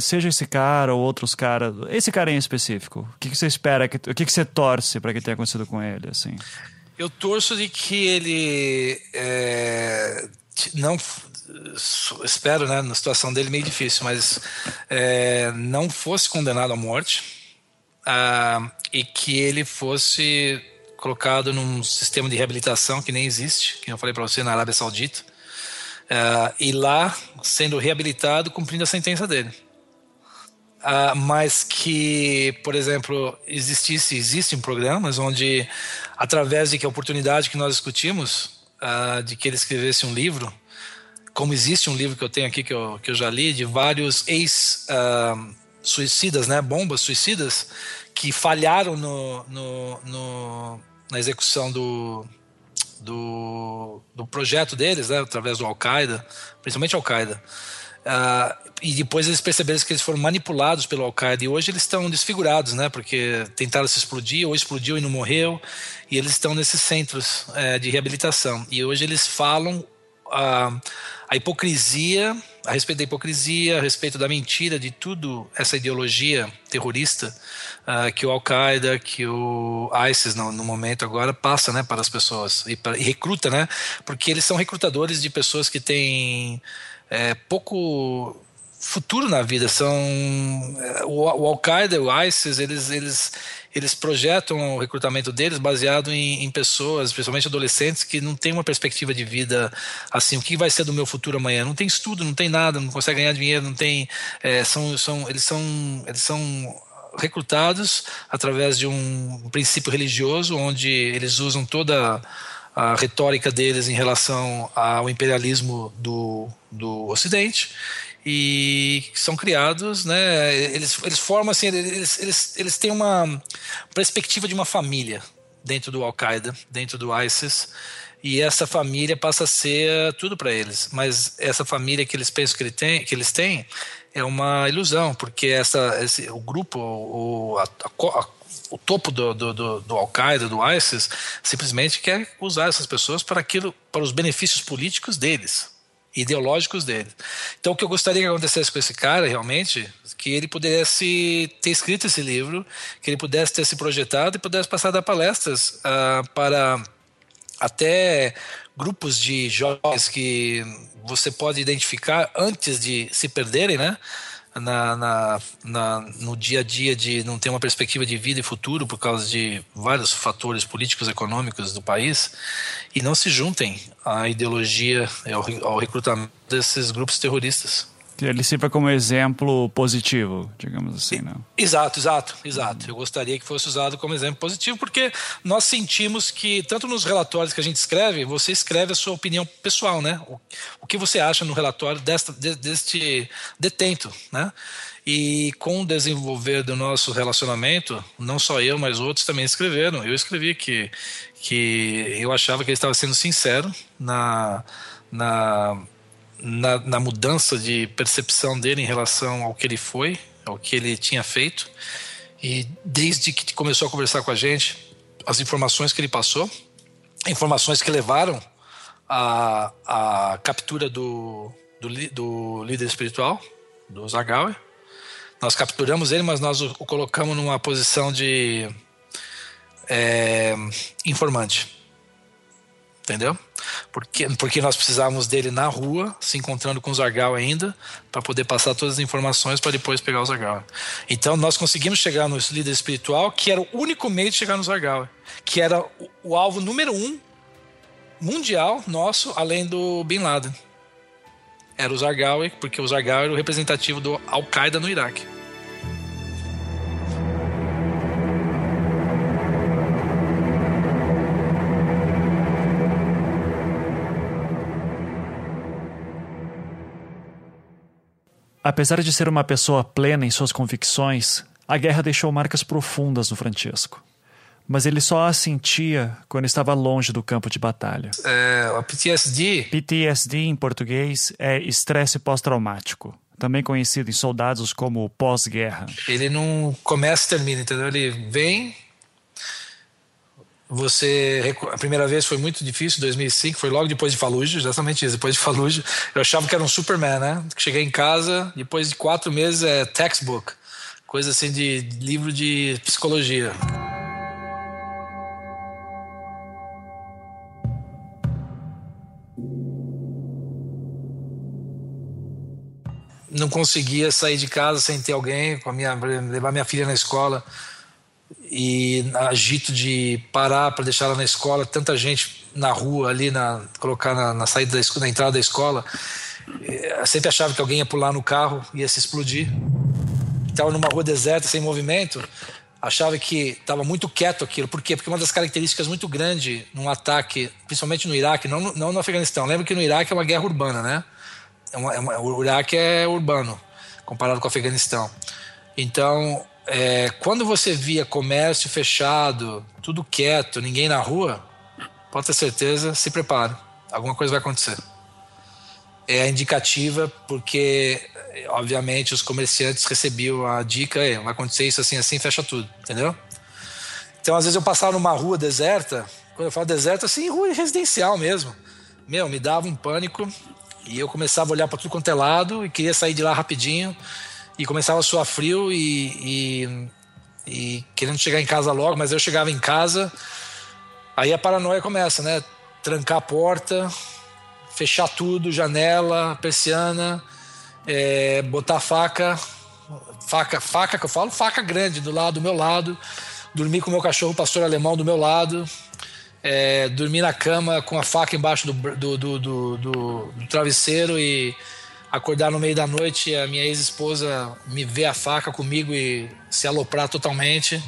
seja esse cara ou outros caras, esse cara em específico? O que, que você espera, que, o que, que você torce para que tenha acontecido com ele, assim? Eu torço de que ele é, não espero, né, na situação dele meio difícil, mas é, não fosse condenado à morte uh, e que ele fosse colocado num sistema de reabilitação que nem existe, que eu falei para você na Arábia Saudita, uh, e lá sendo reabilitado, cumprindo a sentença dele. Uh, mas que, por exemplo, existisse, existem programas onde através de que a oportunidade que nós discutimos, uh, de que ele escrevesse um livro, como existe um livro que eu tenho aqui que eu, que eu já li, de vários ex-suicidas, uh, né, bombas suicidas, que falharam no, no, no, na execução do, do, do projeto deles, né, através do Al-Qaeda, principalmente Al-Qaeda. Uh, e depois eles perceberam que eles foram manipulados pelo Al-Qaeda e hoje eles estão desfigurados, né? Porque tentaram se explodir, ou explodiu e não morreu, e eles estão nesses centros é, de reabilitação. E hoje eles falam a, a hipocrisia, a respeito da hipocrisia, a respeito da mentira, de tudo essa ideologia terrorista uh, que o Al-Qaeda, que o ISIS no, no, momento agora passa né, para as pessoas e, para, e recruta, né? Porque eles são recrutadores de pessoas que têm é, pouco futuro na vida. São é, o, o Al-Qaeda, o ISIS, eles, eles, eles projetam o recrutamento deles baseado em, em, pessoas, principalmente adolescentes, que não têm uma perspectiva de vida assim. O que vai ser do meu futuro amanhã? Não tem estudo, não tem nada, não consegue ganhar dinheiro, não tem. É, são, são, eles são, eles são recrutados através de um princípio religioso, onde eles usam toda a retórica deles em relação ao imperialismo do, do Ocidente e são criados, né? Eles, eles formam assim, eles, eles, eles têm uma perspectiva de uma família dentro do Al-Qaeda, dentro do ISIS, e essa família passa a ser tudo para eles. Mas essa família que eles pensam que, ele tem, que eles têm é uma ilusão, porque essa, esse, o grupo, o, a, a, o topo do, do, do, do Al-Qaeda, do ISIS, simplesmente quer usar essas pessoas para aquilo, para os benefícios políticos deles, ideológicos deles. Então, o que eu gostaria que acontecesse com esse cara, realmente, que ele pudesse ter escrito esse livro, que ele pudesse ter se projetado e pudesse passar a dar palestras uh, para até grupos de jovens que você pode identificar antes de se perderem, né? Na, na, na, no dia a dia de não ter uma perspectiva de vida e futuro por causa de vários fatores políticos e econômicos do país e não se juntem à ideologia, ao, ao recrutamento desses grupos terroristas. Ele sirva como exemplo positivo, digamos assim, não? Exato, exato, exato. Eu gostaria que fosse usado como exemplo positivo, porque nós sentimos que, tanto nos relatórios que a gente escreve, você escreve a sua opinião pessoal, né? O, o que você acha no relatório desta, deste detento, né? E com o desenvolver do nosso relacionamento, não só eu, mas outros também escreveram. Eu escrevi que, que eu achava que ele estava sendo sincero na, na na, na mudança de percepção dele em relação ao que ele foi, ao que ele tinha feito. E desde que começou a conversar com a gente, as informações que ele passou, informações que levaram à, à captura do, do, do líder espiritual, do Zagawa. Nós capturamos ele, mas nós o, colocamos numa posição de é, informante. Entendeu? porque, porque nós precisávamos dele na rua, se encontrando com o Zargal ainda, para poder passar todas as informações para depois pegar o Zargal. Então nós conseguimos chegar no líder espiritual, que era o único meio de chegar no Zargal, que era o, o alvo número um mundial nosso, além do Bin Laden. Era o Zargal, porque o Zargal era o representativo do Al-Qaeda no Iraque. Apesar de ser uma pessoa plena em suas convicções, a guerra deixou marcas profundas no Francesco. Mas ele só a sentia quando estava longe do campo de batalha. É, a PTSD. PTSD em português é estresse pós-traumático, também conhecido em soldados como pós-guerra. Ele não começa e termina, entendeu? Ele vem, você a primeira vez foi muito difícil, 2005, foi logo depois de Fallujah, exatamente isso, depois de Fallujah. Eu achava que era um Superman, né? Cheguei em casa, depois de quatro meses é textbook, coisa assim de livro de psicologia. Não conseguia sair de casa sem ter alguém, com a minha, levar minha filha na escola e agito de parar para deixar ela na escola, tanta gente na rua ali, na, colocar na, na saída da escola, na entrada da escola. Eu eh, sempre achava que alguém ia pular no carro, ia se explodir. Estava numa rua deserta, sem movimento, achava que estava muito quieto aquilo. Por quê? Porque uma das características muito grandes num ataque, principalmente no Iraque, não, não no Afeganistão. Lembra que no Iraque é uma guerra urbana, né? É uma, é uma, o Iraque é urbano, comparado com o Afeganistão. Então, é, quando você via comércio fechado, tudo quieto, ninguém na rua, pode ter certeza, se prepare, alguma coisa vai acontecer. É indicativa porque, obviamente, os comerciantes recebiam a dica, vai acontecer isso assim, assim, fecha tudo, entendeu? Então, às vezes eu passava numa rua deserta, quando eu falo deserta, assim, rua residencial mesmo. Meu, me dava um pânico e eu começava a olhar para tudo quanto é lado e queria sair de lá rapidinho e começava a suar frio e, e, e, querendo chegar em casa logo, mas eu chegava em casa, aí a paranoia começa, né? Trancar a porta, fechar tudo, janela, persiana, é, botar faca, faca, faca que eu falo, faca grande do lado do meu lado, dormir com o meu cachorro pastor alemão do meu lado, é, dormir na cama com a faca embaixo do, do, do, do, do travesseiro e acordar no meio da noite e a minha ex-esposa me ver a faca comigo e se aloprar totalmente.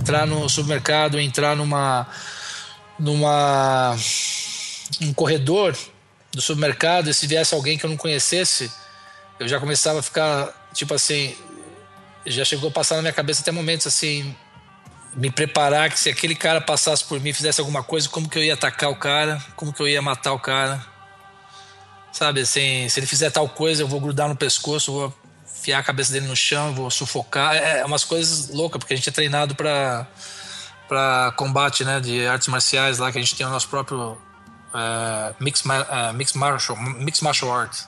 Entrar no supermercado, entrar numa numa um corredor do supermercado e se viesse alguém que eu não conhecesse, eu já começava a ficar tipo assim, já chegou a passar na minha cabeça até momentos assim, me preparar que se aquele cara passasse por mim, fizesse alguma coisa, como que eu ia atacar o cara, como que eu ia matar o cara. Sabe, assim, se ele fizer tal coisa, eu vou grudar no pescoço, vou enfiar a cabeça dele no chão, vou sufocar. É, é umas coisas loucas, porque a gente é treinado para para combate, né, de artes marciais lá, que a gente tem o nosso próprio uh, mixed, uh, mixed, martial, mixed martial arts.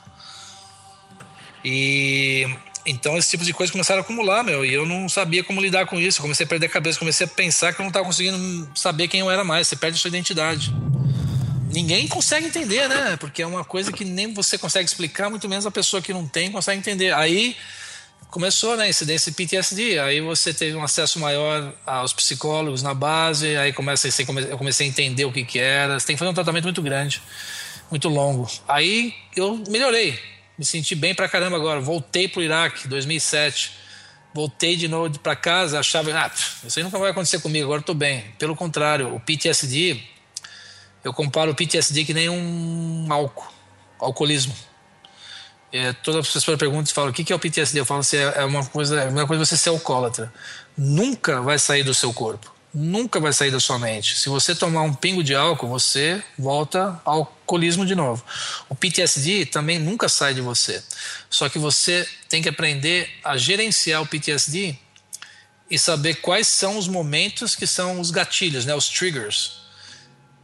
E então esse tipo de coisa começaram a acumular, meu, e eu não sabia como lidar com isso. Eu comecei a perder a cabeça, comecei a pensar que eu não estava conseguindo saber quem eu era mais. Você perde a sua identidade ninguém consegue entender, né? Porque é uma coisa que nem você consegue explicar, muito menos a pessoa que não tem consegue entender. Aí começou, né, incidência de PTSD. Aí você teve um acesso maior aos psicólogos na base, aí começa, eu comecei a entender o que que era. Você tem que fazer um tratamento muito grande, muito longo. Aí eu melhorei. Me senti bem pra caramba agora. Voltei pro Iraque, 2007. Voltei de novo para casa, achava, ah, isso aí nunca vai acontecer comigo, agora estou bem. Pelo contrário, o PTSD, eu comparo o PTSD que nem um álcool, alcoolismo. É, todas as pessoas perguntam e falam, o que é o PTSD? Eu falo assim, é, é uma coisa, é uma coisa você ser alcoólatra. Nunca vai sair do seu corpo nunca vai sair da sua mente. Se você tomar um pingo de álcool, você volta ao alcoolismo de novo. O PTSD também nunca sai de você. Só que você tem que aprender a gerenciar o PTSD e saber quais são os momentos que são os gatilhos, né, os triggers.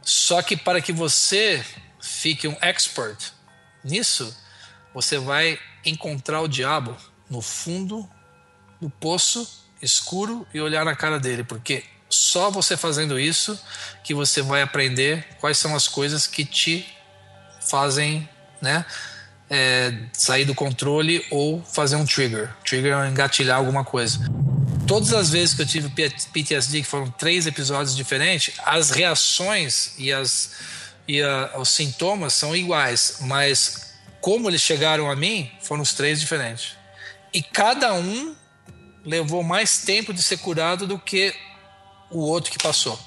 Só que para que você fique um expert nisso, você vai encontrar o diabo no fundo do poço escuro e olhar na cara dele, porque só você fazendo isso que você vai aprender quais são as coisas que te fazem, né, é, sair do controle ou fazer um trigger. Trigger é engatilhar alguma coisa. Todas as vezes que eu tive PTSD, que foram três episódios diferentes, as reações e, as, e a, os sintomas são iguais, mas como eles chegaram a mim, foram os três diferentes. E cada um levou mais tempo de ser curado do que o outro que passou.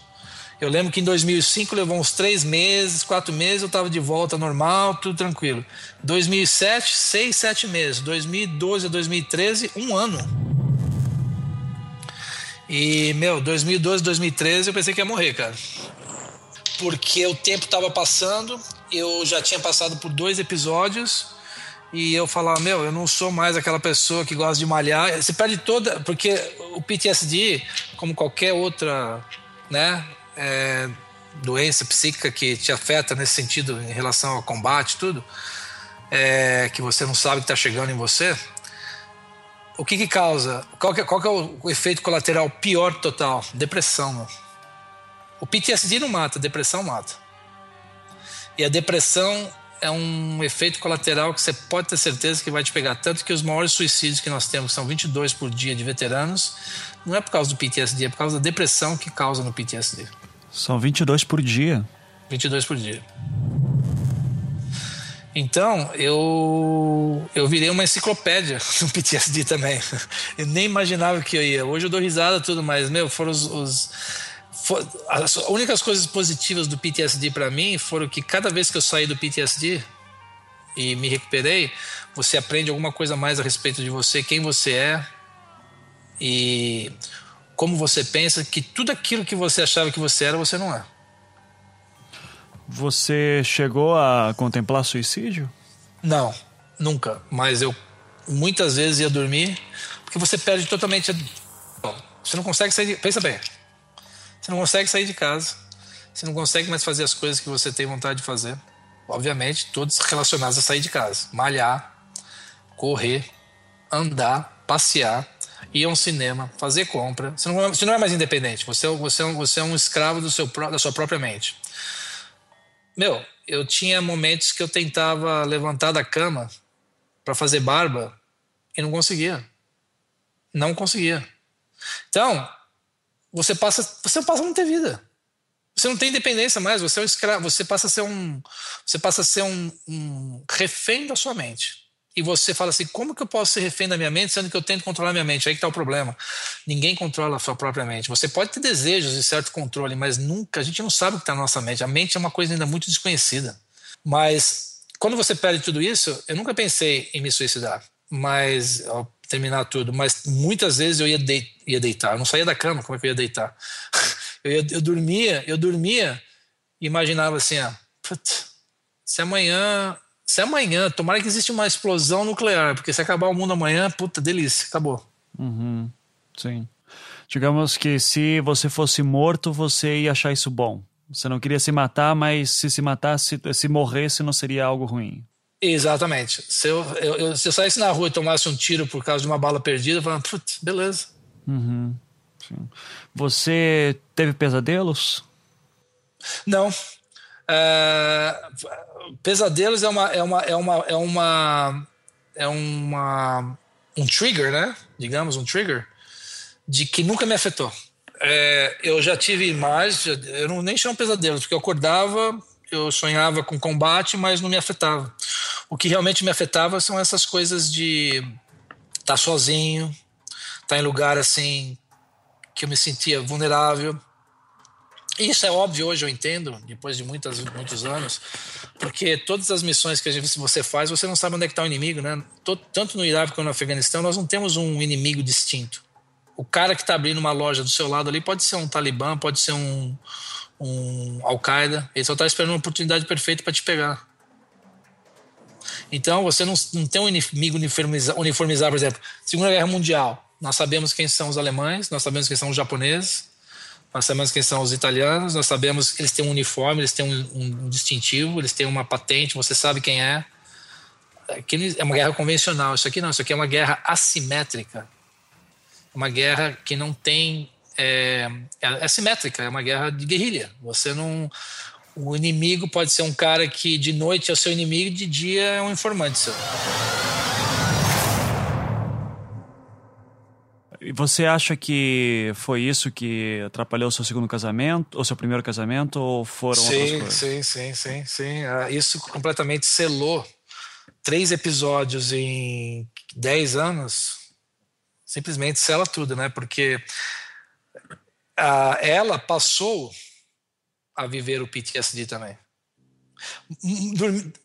Eu lembro que em 2005 levou uns três meses, quatro meses, eu estava de volta normal, tudo tranquilo. 2007, seis, sete meses. 2012 a 2013, um ano. E, meu, 2012, 2013 eu pensei que ia morrer, cara. Porque o tempo estava passando, eu já tinha passado por dois episódios e eu falava, meu, eu não sou mais aquela pessoa que gosta de malhar. Você perde toda. Porque o PTSD, como qualquer outra né, é, doença psíquica que te afeta nesse sentido em relação ao combate, tudo, é, que você não sabe que está chegando em você, o que, que causa? Qual que, qual que é o, o, efeito colateral pior total? Depressão. Meu. O PTSD não mata, a depressão mata. E a depressão é um efeito colateral que você pode ter certeza que vai te pegar. Tanto que os maiores suicídios que nós temos, que são 22 por dia de veteranos, não é por causa do PTSD, é por causa da depressão que causa no PTSD. São 22 por dia? 22 por dia. Então, eu, eu virei uma enciclopédia [LAUGHS] no PTSD também. [LAUGHS] Eu nem imaginava que eu ia. Hoje eu dou risada tudo, mas, meu, foram os, os as únicas coisas positivas do PTSD para mim foram que cada vez que eu saí do PTSD e me recuperei, você aprende alguma coisa mais a respeito de você, quem você é e como você pensa, que tudo aquilo que você achava que você era, você não é. Você chegou a contemplar suicídio? Não, nunca. Mas eu muitas vezes ia dormir porque você perde totalmente. A... Você não consegue sair. De... Pensa bem. Você não consegue sair de casa. Você não consegue mais fazer as coisas que você tem vontade de fazer. Obviamente, todos relacionados a sair de casa. Malhar, correr, andar, passear, ir a um cinema, fazer compra. Você não, você não é mais independente. Você, é você, é um, você é um escravo do seu, da sua própria mente. Meu, eu tinha momentos que eu tentava levantar da cama para fazer barba e não conseguia. Não conseguia. Então, você passa, você passa a não ter vida. Você não tem independência mais, você é um escravo, você passa a ser um, você passa a ser um, um refém da sua mente. E você fala assim: como que eu posso ser refém da minha mente, sendo que eu tento controlar minha mente? Aí que está o problema. Ninguém controla a sua própria mente. Você pode ter desejos de certo controle, mas nunca, a gente não sabe o que está na nossa mente. A mente é uma coisa ainda muito desconhecida. Mas quando você perde tudo isso, eu nunca pensei em me suicidar. Mas terminar tudo, mas muitas vezes eu ia, de, ia deitar, eu não saía da cama, como é que eu ia deitar? [LAUGHS] Eu, ia, eu dormia, eu dormia e imaginava assim, ó, se amanhã, se amanhã, tomara que exista uma explosão nuclear, porque se acabar o mundo amanhã, puta, delícia, acabou. Uhum, sim. Digamos que se você fosse morto, você ia achar isso bom. Você não queria se matar, mas se se matasse, se morresse, não seria algo ruim. Exatamente. Se eu, eu, eu, se eu saísse na rua e tomasse um tiro por causa de uma bala perdida, eu falava, putz, beleza. Uhum. Você teve pesadelos? Não. É, pesadelos é uma, é uma, é uma, é uma, é uma, um trigger, né? Digamos, um trigger de que nunca me afetou. É, eu já tive imagens, eu não nem chamo pesadelos, porque eu acordava, eu sonhava com combate, mas não me afetava. O que realmente me afetava são essas coisas de estar tá sozinho, estar tá em lugar assim que eu me sentia vulnerável. Isso é óbvio hoje, eu entendo, depois de muitas, muitos anos, porque todas as missões que gente, você faz, você não sabe onde é está o inimigo, né? Tanto no Iraque quanto no Afeganistão, nós não temos um inimigo distinto. O cara que está abrindo uma loja do seu lado ali pode ser um talibã, pode ser um, um Al-Qaeda, ele só está esperando uma oportunidade perfeita para te pegar. Então, você não, não tem um inimigo uniformizado, uniformizado, por exemplo, Segunda Guerra Mundial. Nós sabemos quem são os alemães, nós sabemos quem são os japoneses, nós quem são os italianos, nós sabemos que eles têm um uniforme, eles têm um, um distintivo, eles têm uma patente, você sabe quem é. É uma guerra convencional. Isso aqui não, isso aqui é uma guerra assimétrica. Uma guerra que não tem. É, é assimétrica, é uma guerra de guerrilha. Você não. O inimigo pode ser um cara que de noite é o seu inimigo de dia é um informante seu. E você acha que foi isso que atrapalhou o seu segundo casamento, ou seu primeiro casamento, ou foram sim, outras coisas? Sim, sim, sim, sim. Ah, isso completamente selou três episódios em dez anos. Simplesmente sela tudo, né? Porque ah, ela passou a viver o PTSD também.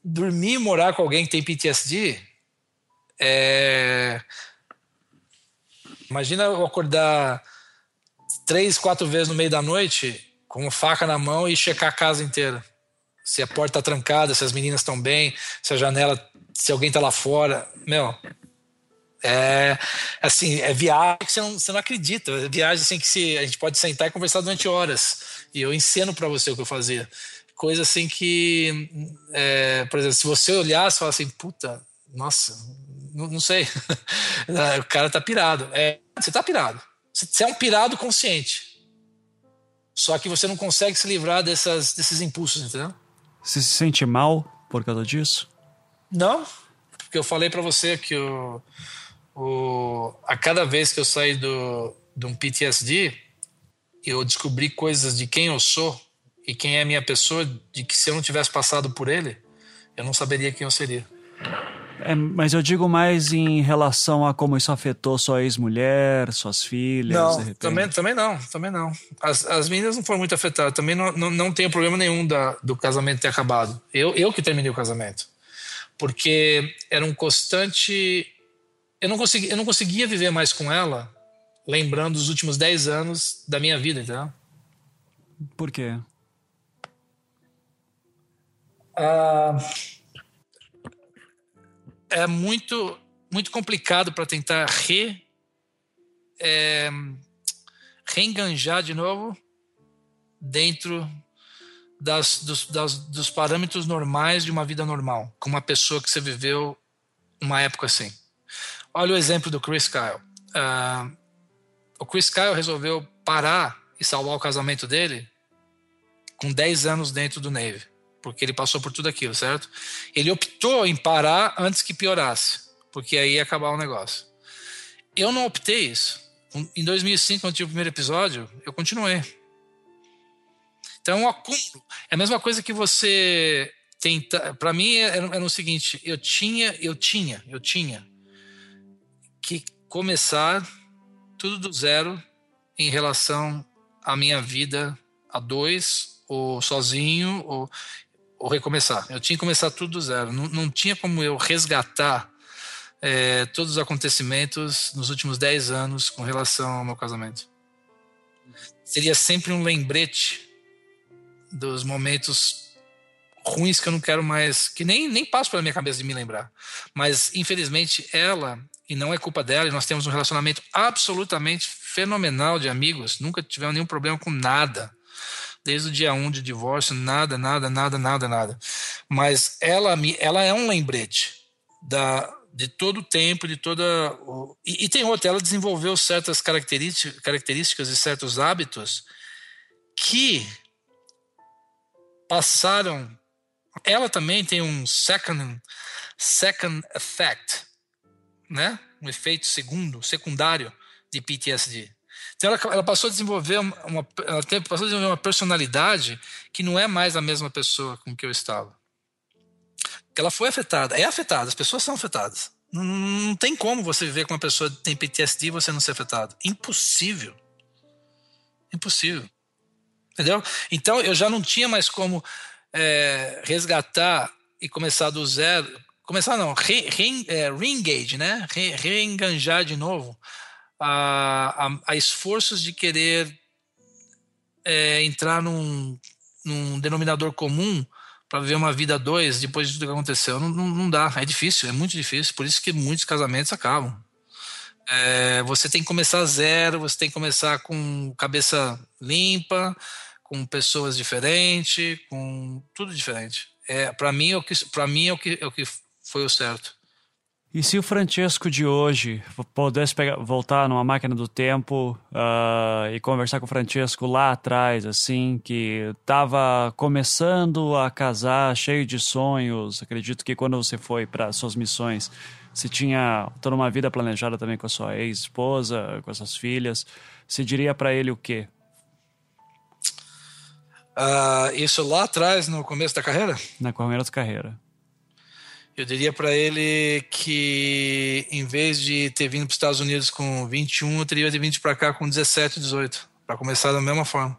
Dormir e morar com alguém que tem PTSD é Imagina eu acordar três, quatro vezes no meio da noite com uma faca na mão e checar a casa inteira. Se a porta tá trancada, se as meninas estão bem, se a janela, se alguém tá lá fora. Meu, é assim, é viagem que você não, você não acredita. É viagem assim que se, a gente pode sentar e conversar durante horas. E eu ensino para você o que eu fazia. Coisa assim que, é, por exemplo, se você olhar, você fala assim, puta, nossa, não, não sei. [LAUGHS] o cara tá pirado. É, você tá pirado. Você é um pirado consciente. Só que você não consegue se livrar dessas, desses impulsos, entendeu? Você se sente mal por causa disso? Não, porque eu falei para você que o, o, a cada vez que eu saí do, de um PTSD, eu descobri coisas de quem eu sou e quem é a minha pessoa, de que se eu não tivesse passado por ele, eu não saberia quem eu seria. É, mas eu digo mais em relação a como isso afetou sua ex-mulher, suas filhas. Não, também, também não, também não. As, as meninas não foram muito afetadas. Também não, não, não tenho problema nenhum da, do casamento ter acabado. Eu, eu que terminei o casamento. Porque era um constante. Eu não, consegui, eu não conseguia viver mais com ela, lembrando os últimos 10 anos da minha vida, entendeu? Por quê? Ah é muito, muito complicado para tentar re, é, reenganjar de novo dentro das, dos, das, dos parâmetros normais de uma vida normal, com uma pessoa que você viveu uma época assim. Olha o exemplo do Chris Kyle. Uh, o Chris Kyle resolveu parar e salvar o casamento dele com 10 anos dentro do Navy porque ele passou por tudo aquilo, certo? Ele optou em parar antes que piorasse, porque aí ia acabar o negócio. Eu não optei isso. Em 2005, quando tive o primeiro episódio, eu continuei. Então, é um acúmulo. É a mesma coisa que você tenta. Para mim, era, era o seguinte: eu tinha, eu tinha, eu tinha que começar tudo do zero em relação à minha vida a dois, ou sozinho, ou ou recomeçar. Eu tinha que começar tudo do zero. Não, não tinha como eu resgatar é, todos os acontecimentos nos últimos 10 anos com relação ao meu casamento. Seria sempre um lembrete dos momentos ruins que eu não quero mais, que nem, nem passo pela minha cabeça de me lembrar. Mas, infelizmente, ela, e não é culpa dela, e nós temos um relacionamento absolutamente fenomenal de amigos, nunca tivemos nenhum problema com nada desde o dia 1 um de divórcio, nada, nada, nada, nada, nada. Mas ela, ela é um lembrete da, de todo o tempo, de toda. E, e, tem outra, ela desenvolveu certas características, características e certos hábitos que passaram. Ela também tem um second, second effect, né? um efeito segundo, secundário de PTSD. Então ela, ela passou a desenvolver uma, ela passou a desenvolver uma personalidade que não é mais a mesma pessoa com que eu estava. ela foi afetada, é afetada, as pessoas são afetadas. Não, não tem como você viver com uma pessoa que tem PTSD e você não ser afetado. Impossível. Impossível. Entendeu? Então eu já não tinha mais como é, resgatar e começar do zero. Começar não, re, re, é, re-engage, né? Re, reenganjar de novo a, a, a, esforços de querer é, entrar num, num denominador comum para viver uma vida dois depois de tudo que aconteceu. Não, não, não, dá, é difícil, é muito difícil. Por isso que muitos casamentos acabam. É, você tem que começar zero, você tem que começar com cabeça limpa, com pessoas diferentes, com tudo diferente. É, para mim, é o que, para mim é o que, é o que foi o certo. E se o Francesco de hoje pudesse pegar, voltar numa máquina do tempo uh, e conversar com o Francesco lá atrás, assim, que estava começando a casar, cheio de sonhos, acredito que quando você foi para suas missões, você tinha toda uma vida planejada também com a sua ex-esposa, com as suas filhas, você diria para ele o quê? Uh, isso lá atrás, no começo da carreira? Na começo da carreira. Eu diria para ele que em vez de ter vindo para os Estados Unidos com 21, eu teria vindo para cá com 17, 18, para começar da mesma forma,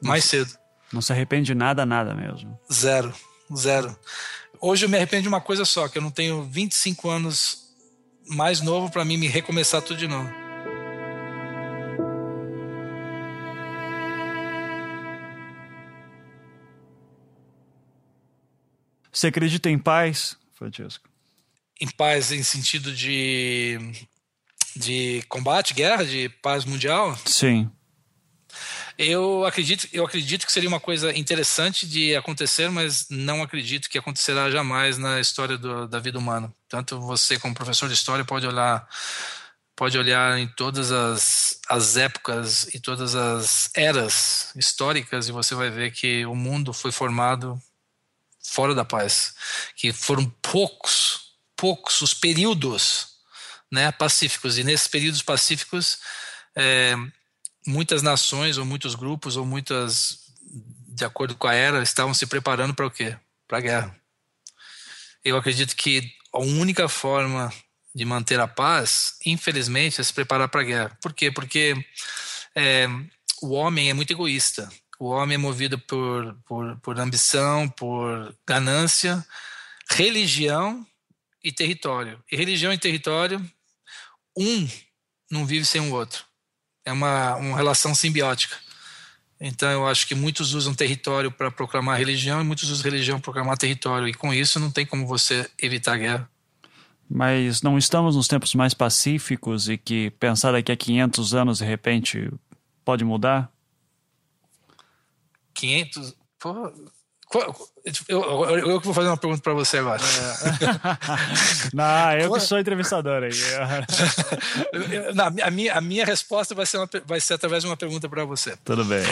mais não, cedo. Não se arrepende de nada, nada mesmo. Zero, zero. Hoje eu me arrependo de uma coisa só, que eu não tenho 25 anos mais novo para mim me recomeçar tudo de novo. Você acredita em paz? Francesco? Em paz em sentido de, de combate, guerra, de paz mundial? Sim. Eu acredito, eu acredito que seria uma coisa interessante de acontecer, mas não acredito que acontecerá jamais na história do, da vida humana. Tanto você, como professor de história, pode olhar, pode olhar em todas as, as épocas e todas as eras históricas e você vai ver que o mundo foi formado fora da paz, que foram poucos, poucos os períodos né, pacíficos, e nesses períodos pacíficos, é, muitas nações, ou muitos grupos, ou muitas, de acordo com a era, estavam se preparando para o quê? Para a guerra. Eu acredito que a única forma de manter a paz, infelizmente, é se preparar para a guerra. Por quê? Porque é, o homem é muito egoísta. O homem é movido por, por, por ambição, por ganância, religião e território. E religião e território, um não vive sem o outro. É uma, uma relação simbiótica. Então eu acho que muitos usam território para proclamar religião e muitos usam religião para proclamar território. E com isso não tem como você evitar guerra. Mas não estamos nos tempos mais pacíficos e que pensar daqui a 500 anos de repente pode mudar? 500. Porra, eu, eu, eu, que vou fazer uma pergunta para você agora. É. [LAUGHS] Não, eu que sou entrevistador aí. [LAUGHS] Não, a, minha, a minha resposta vai ser, uma, vai ser através de uma pergunta para você. Tudo bem.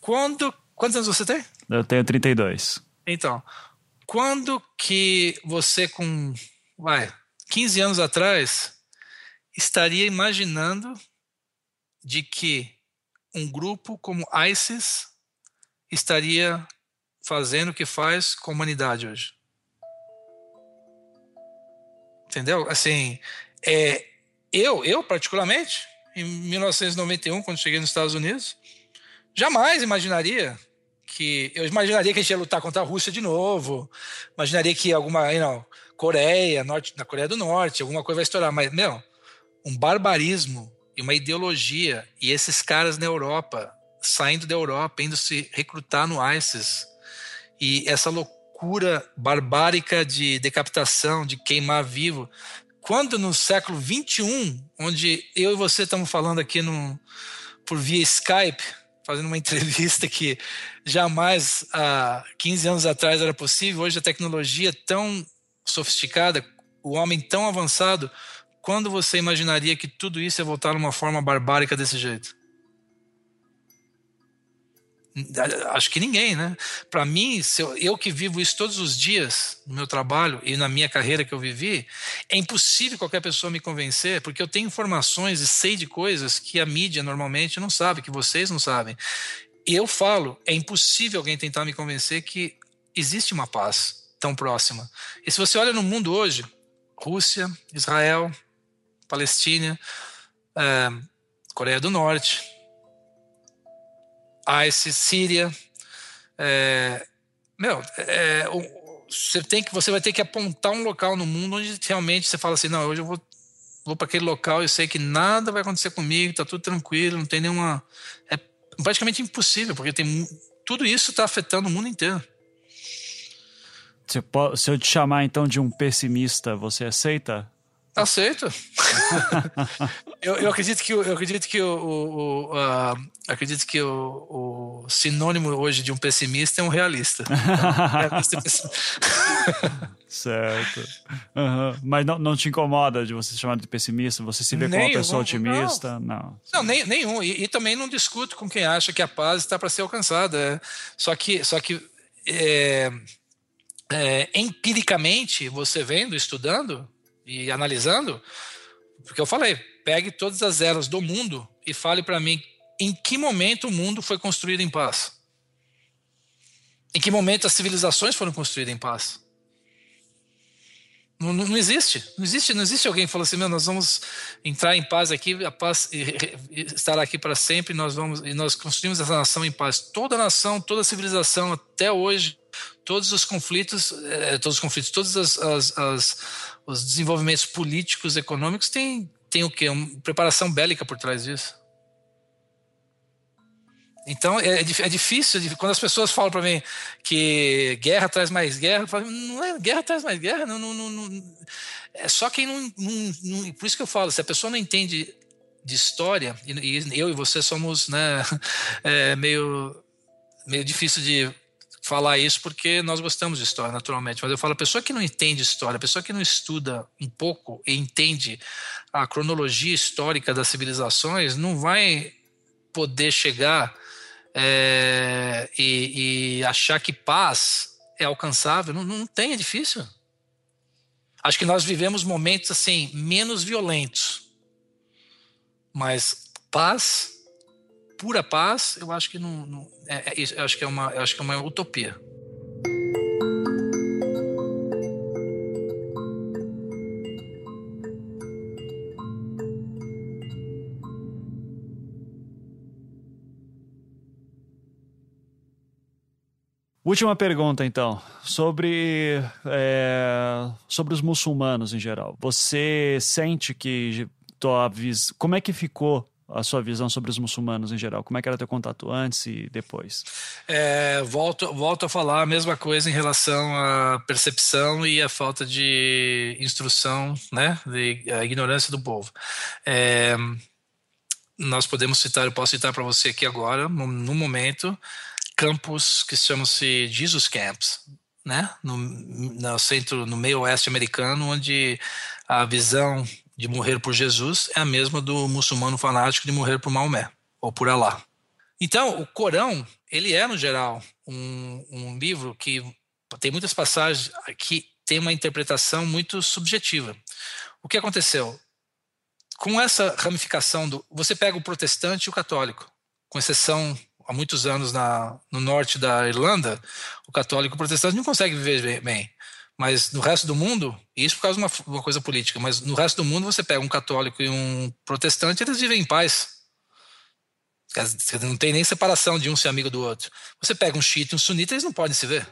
Quando, quantos anos você tem? Eu tenho 32. Então, quando que você com, vai, 15 anos atrás, estaria imaginando de que um grupo como ISIS estaria fazendo o que faz com a humanidade hoje. Entendeu? Assim, é, eu, eu particularmente, em 1991, quando cheguei nos Estados Unidos, jamais imaginaria que eu imaginaria que a gente ia lutar contra a Rússia de novo, imaginaria que alguma, know, Coreia, norte, na Coreia do Norte, alguma coisa vai estourar, mas meu, um barbarismo e uma ideologia e esses caras na Europa saindo da Europa, indo se recrutar no ISIS. E essa loucura barbárica de decapitação, de queimar vivo. Quando no século 21, onde eu e você estamos falando aqui no, por via Skype, fazendo uma [LAUGHS] entrevista que jamais há 15 anos atrás era possível, hoje a tecnologia é tão sofisticada, o homem tão avançado, quando você imaginaria que tudo isso ia voltar numa forma barbárica desse jeito? Acho que ninguém, né? Para mim, eu, eu, que vivo isso todos os dias no meu trabalho e na minha carreira que eu vivi, é impossível qualquer pessoa me convencer, porque eu tenho informações e sei de coisas que a mídia normalmente não sabe, que vocês não sabem. E eu falo, é impossível alguém tentar me convencer que existe uma paz. tão próxima. E se você olha no mundo hoje, Rússia, Israel, Palestina, é, Coreia do Norte, ISIS, Síria, é, meu, é, você tem que você vai ter que apontar um local no mundo onde realmente você fala assim, não, hoje eu vou vou para aquele local e sei que nada vai acontecer comigo, tá tudo tranquilo, não tem nenhuma é praticamente impossível, porque tem tudo isso está afetando o mundo inteiro. Se eu te chamar então de um pessimista, você aceita? Aceito. [LAUGHS] eu, eu, acredito que, eu acredito que o, o, o uh, acredito que o, o, sinônimo hoje de um pessimista é um realista. [LAUGHS] [LAUGHS] certo. Uhum. Mas não, não te incomoda de você ser chamado de pessimista? Você se vê como uma pessoa otimista? Não. Não, não nem, nenhum. E, e, também não discuto com quem acha que a paz está para ser alcançada. É. Só que, só que é, é, empiricamente, você vendo, estudando, e analisando, porque eu falei, pegue todas as eras do mundo e fale para mim em que momento o mundo foi construído em paz. Em que momento as civilizações foram construídas em paz? Não, não, existe, não existe, não existe alguém que assim, meu, nós vamos entrar em paz aqui, a paz estará aqui para sempre, nós vamos e nós construímos essa nação em paz. Toda nação, toda civilização até hoje, todos os conflitos, eh, todos os conflitos, todas as, as, as os desenvolvimentos políticos, econômicos, tem, tem o quê? Uma preparação bélica por trás disso. Então é, é difícil, quando as pessoas falam para mim que guerra traz mais guerra, eu falo, não é guerra traz mais guerra, não, não, não, é só quem não, não, Por isso que eu falo, se a pessoa não entende de história, e, e eu e você somos né, [LAUGHS] é, meio, meio difícil de falar isso porque nós gostamos de história, naturalmente. Mas eu falo, a pessoa que não entende história, a pessoa que não estuda um pouco e entende a cronologia histórica das civilizações, não vai poder chegar é, e, e, achar que paz é alcançável. Não, não tem, é difícil. Acho que nós vivemos momentos assim menos violentos, mas paz pura paz, eu acho que não, não é, é, eu acho que é uma, acho que é uma utopia. Última pergunta, então, sobre, é, sobre os muçulmanos em geral. Você sente que tua vis... como é que ficou a sua visão sobre os muçulmanos em geral? Como é que era teu contato antes e depois? É, volto, volto a falar a mesma coisa em relação à percepção e à falta de instrução, né, de, a ignorância do povo. É, nós podemos citar, eu posso citar para você aqui agora, no, no momento, campos que chamam-se Jesus Camps, né, no, no centro, no meio oeste americano, onde a visão de morrer por Jesus é a mesma do muçulmano fanático de morrer por Maomé ou por Alá. Então, o Corão, ele é, no geral, um, um livro que tem muitas passagens que tem uma interpretação muito subjetiva. O que aconteceu? Com essa ramificação do. Você pega o protestante e o católico, com exceção há muitos anos na, no norte da Irlanda, o católico e o protestante não conseguem viver bem. Mas no resto do mundo, isso por causa de uma, uma, coisa política, mas no resto do mundo você pega um católico e um protestante, eles vivem em paz. Não tem nem separação de um ser amigo do outro. Você pega um xiita e um sunita, eles não podem se ver.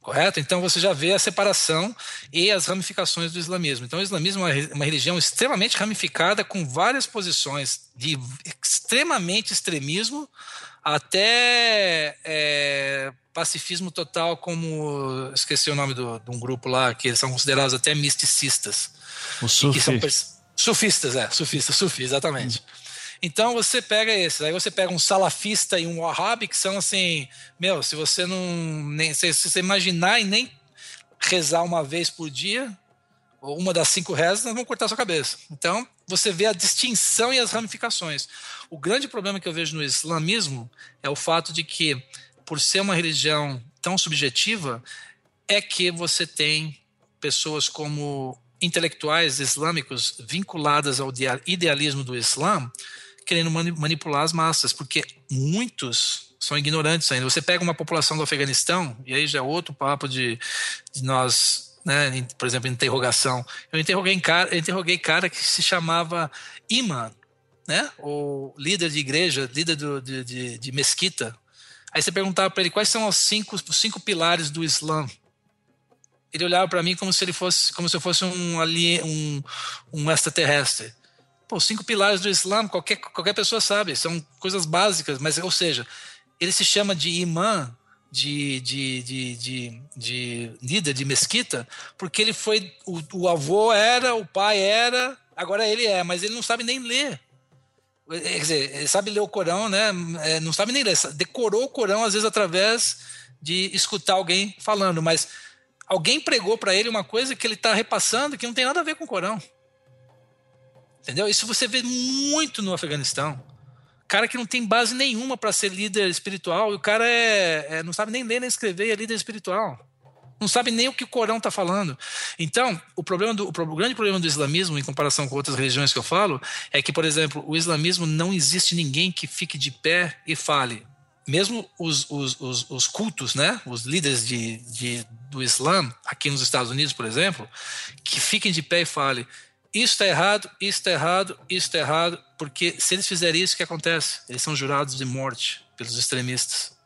Correto? Então você já vê a separação e as ramificações do islamismo. Então o islamismo é uma religião extremamente ramificada, com várias posições de extremamente extremismo até é, pacifismo total, como esqueci o nome do, de um grupo lá que eles são considerados até misticistas. Os sufi. Sufistas, é, sufistas, sufi, exatamente. Então você pega esses, aí você pega um salafista e um wahhabi que são assim, meu, se você não nem se, se você imaginar e nem rezar uma vez por dia, ou uma das cinco rezas, nós vamos cortar sua cabeça. Então, você vê a distinção e as ramificações. O grande problema que eu vejo no islamismo é o fato de que por ser uma religião tão subjetiva, é que você tem pessoas como intelectuais islâmicos vinculadas ao idealismo do Islã, querendo manipular as massas, porque muitos são ignorantes ainda. Você pega uma população do Afeganistão, e aí já é outro papo de, de nós, né, por exemplo, interrogação. Eu interroguei cara, eu interroguei cara que se chamava Iman, né, o líder de igreja, líder do, de, de, de mesquita. Aí você perguntava para ele quais são os cinco, os cinco pilares do Islã. Ele olhava para mim como se ele fosse, como se eu fosse um, alien, um, um extraterrestre. Pô, cinco pilares do Islã, qualquer, qualquer pessoa sabe, são coisas básicas, mas, ou seja, ele se chama de imã, de, de, de, de, de líder de mesquita, porque ele foi, o, o avô era, o pai era, agora ele é, mas ele não sabe nem ler. Quer dizer, ele sabe ler o Corão, né? É, não sabe nem ler, decorou o Corão às vezes através de escutar alguém falando, mas alguém pregou para ele uma coisa que ele está repassando que não tem nada a ver com o Corão. Entendeu? Isso você vê muito no Afeganistão. Cara que não tem base nenhuma para ser líder espiritual, e o cara é, é, não sabe nem ler nem escrever, é líder espiritual. Não sabe nem o que o Corão está falando. Então, o, problema do, o grande problema do islamismo, em comparação com outras religiões que eu falo, é que, por exemplo, o islamismo não existe ninguém que fique de pé e fale. Mesmo os, os, os, os cultos, né? os líderes de, de, do Islã, aqui nos Estados Unidos, por exemplo, que fiquem de pé e falem isso está errado, isso está errado, isso está errado, porque se eles fizerem isso, o que acontece? Eles são jurados de morte pelos extremistas.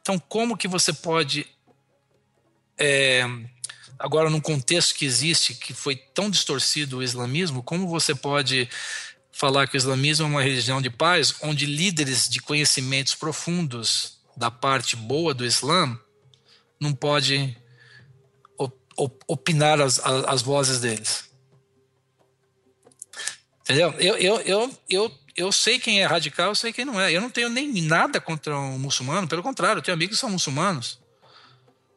Então, como que você pode, é, agora num contexto que existe, que foi tão distorcido o islamismo, como você pode falar que o islamismo é uma religião de paz, onde líderes de conhecimentos profundos da parte boa do Islã não podem opinar as, as vozes deles? Entendeu? Eu, eu, eu, eu, eu sei quem é radical, eu sei quem não é. Eu não tenho nem nada contra um muçulmano, pelo contrário, eu tenho amigos que são muçulmanos.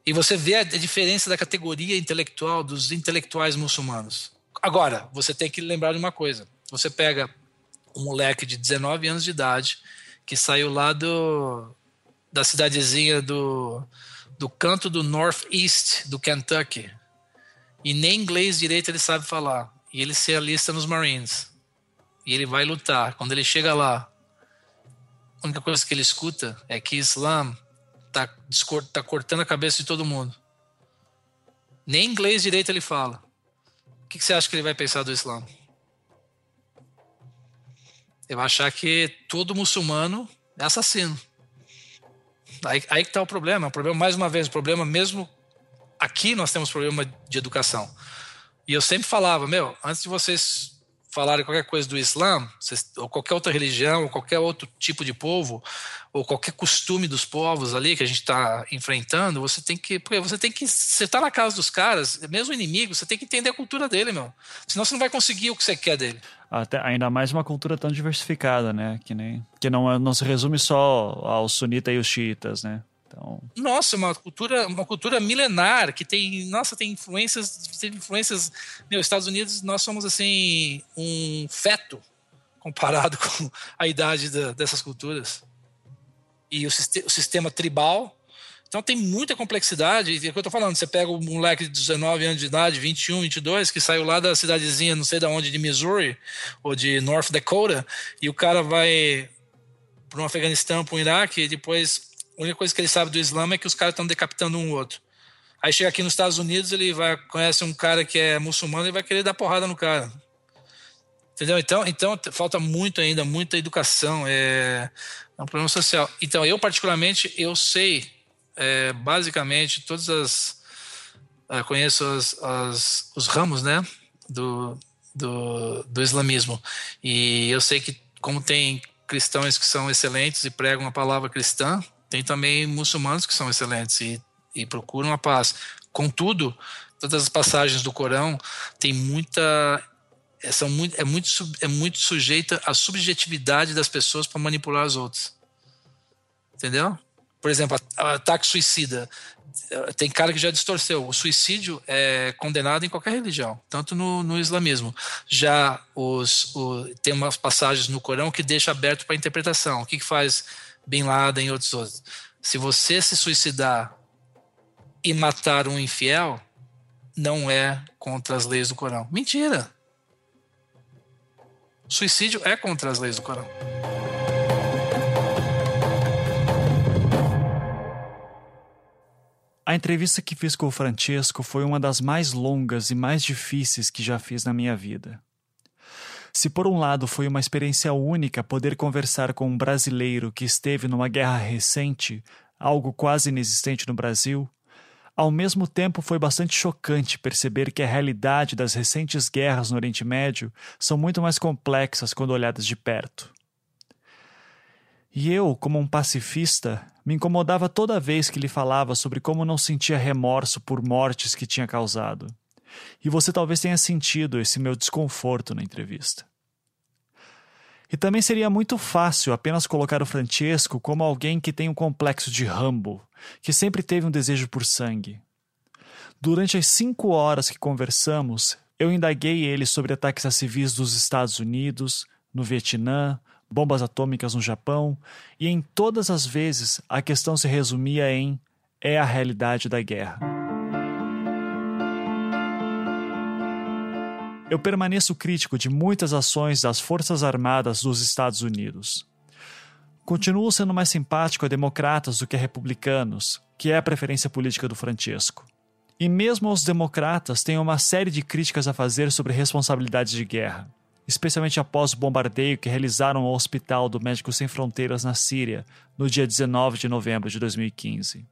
E você vê a diferença da categoria intelectual dos intelectuais muçulmanos. Agora, você tem que lembrar de uma coisa. Você pega um moleque de 19 anos de idade que saiu lá do, da cidadezinha do, do canto do Northeast do Kentucky e nem inglês direito ele sabe falar e ele se alista nos Marines e ele vai lutar. Quando ele chega lá, a única coisa que ele escuta é que Islã tá, tá cortando a cabeça de todo mundo. Nem inglês direito ele fala. O que, que você acha que ele vai pensar do Islã? Ele vai achar que todo muçulmano é assassino. Aí, aí que está o problema. O problema, mais uma vez, o problema mesmo aqui nós temos problema de educação. E eu sempre falava, meu, antes de vocês falarem qualquer coisa do Islã, ou qualquer outra religião, ou qualquer outro tipo de povo, ou qualquer costume dos povos ali que a gente está enfrentando, você tem que. Porque você tem que. Você está na casa dos caras, mesmo inimigo, você tem que entender a cultura dele, meu. Senão você não vai conseguir o que você quer dele. Até, ainda mais uma cultura tão diversificada, né? Que, nem, que não, não se resume só aos sunitas e os xiitas, né? Então... Nossa, uma cultura, uma cultura milenar que tem, nossa, tem influências, tem influências. Meu, Estados Unidos, nós somos assim um feto comparado [LAUGHS] com a idade da, dessas culturas e o, o, sistema tribal. Então tem muita complexidade. E é o que eu tô falando, você pega um moleque de 19 anos de idade, 21, 22, que saiu lá da cidadezinha, não sei de onde, de Missouri ou de North Dakota, e o cara vai para um Afeganistão, para um Iraque, e depois a única coisa que ele sabe do Islã é que os caras estão decapitando um outro. Aí chega aqui nos Estados Unidos, ele vai conhece um cara que é muçulmano e vai querer dar porrada no cara. Entendeu? Então, então falta muito ainda, muita educação, é, é um problema social. Então, eu particularmente, eu sei é, basicamente todas as é, conheço as, as, os ramos, né, do, do, do islamismo. E eu sei que como tem cristãos que são excelentes e pregam a palavra cristã, tem também muçulmanos que são excelentes e, e procuram a paz. Contudo, todas as passagens do Corão têm muita é, são muito, é, muito, é muito sujeita à subjetividade das pessoas para manipular os outros. Entendeu? Por exemplo, ataque suicida. Tem cara que já distorceu. O suicídio é condenado em qualquer religião, tanto no, no islamismo. Já os, o, tem umas passagens no Corão que deixa aberto para interpretação. O que, que faz Bin Laden e outros outros. Se você se suicidar e matar um infiel, não é contra as leis do Corão. Mentira! Suicídio é contra as leis do Corão. A entrevista que fiz com o Francesco foi uma das mais longas e mais difíceis que já fiz na minha vida. Se por um lado foi uma experiência única poder conversar com um brasileiro que esteve numa guerra recente, algo quase inexistente no Brasil, ao mesmo tempo foi bastante chocante perceber que a realidade das recentes guerras no Oriente Médio são muito mais complexas quando olhadas de perto. E eu, como um pacifista, me incomodava toda vez que lhe falava sobre como não sentia remorso por mortes que tinha causado. E você talvez tenha sentido esse meu desconforto na entrevista. E também seria muito fácil apenas colocar o Francesco como alguém que tem um complexo de Rambo, que sempre teve um desejo por sangue. Durante as cinco horas que conversamos, eu indaguei ele sobre ataques a civis dos Estados Unidos, no Vietnã, bombas atômicas no Japão, e em todas as vezes a questão se resumia em é a realidade da guerra. Eu permaneço crítico de muitas ações das Forças Armadas dos Estados Unidos. Continuo sendo mais simpático a democratas do que a republicanos, que é a preferência política do Francesco. E mesmo os democratas têm uma série de críticas a fazer sobre responsabilidades de guerra especialmente após o bombardeio que realizaram ao Hospital do Médicos Sem Fronteiras na Síria, no dia 19 de novembro de 2015.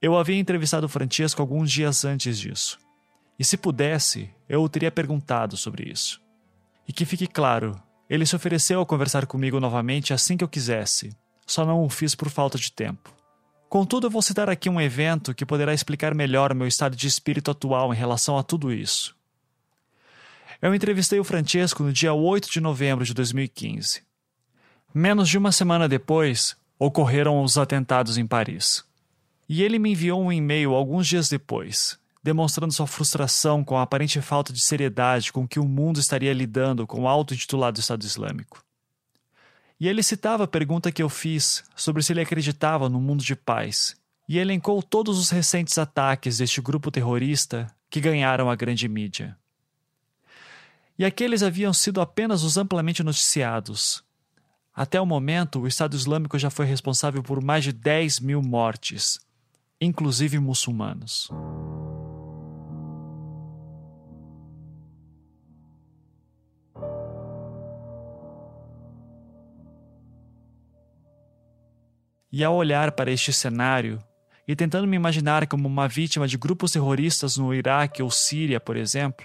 Eu havia entrevistado Francesco alguns dias antes disso, e se pudesse, eu o teria perguntado sobre isso. E que fique claro, ele se ofereceu a conversar comigo novamente assim que eu quisesse, só não o fiz por falta de tempo. Contudo, eu vou citar aqui um evento que poderá explicar melhor meu estado de espírito atual em relação a tudo isso. Eu entrevistei o Francesco no dia 8 de novembro de 2015. Menos de uma semana depois, ocorreram os atentados em Paris. E ele me enviou um e-mail alguns dias depois, demonstrando sua frustração com a aparente falta de seriedade com que o mundo estaria lidando com o auto-intitulado Estado Islâmico. E ele citava a pergunta que eu fiz sobre se ele acreditava no mundo de paz, e elencou todos os recentes ataques deste grupo terrorista que ganharam a grande mídia e aqueles haviam sido apenas os amplamente noticiados. Até o momento, o Estado Islâmico já foi responsável por mais de 10 mil mortes, inclusive muçulmanos. E ao olhar para este cenário, e tentando me imaginar como uma vítima de grupos terroristas no Iraque ou Síria, por exemplo,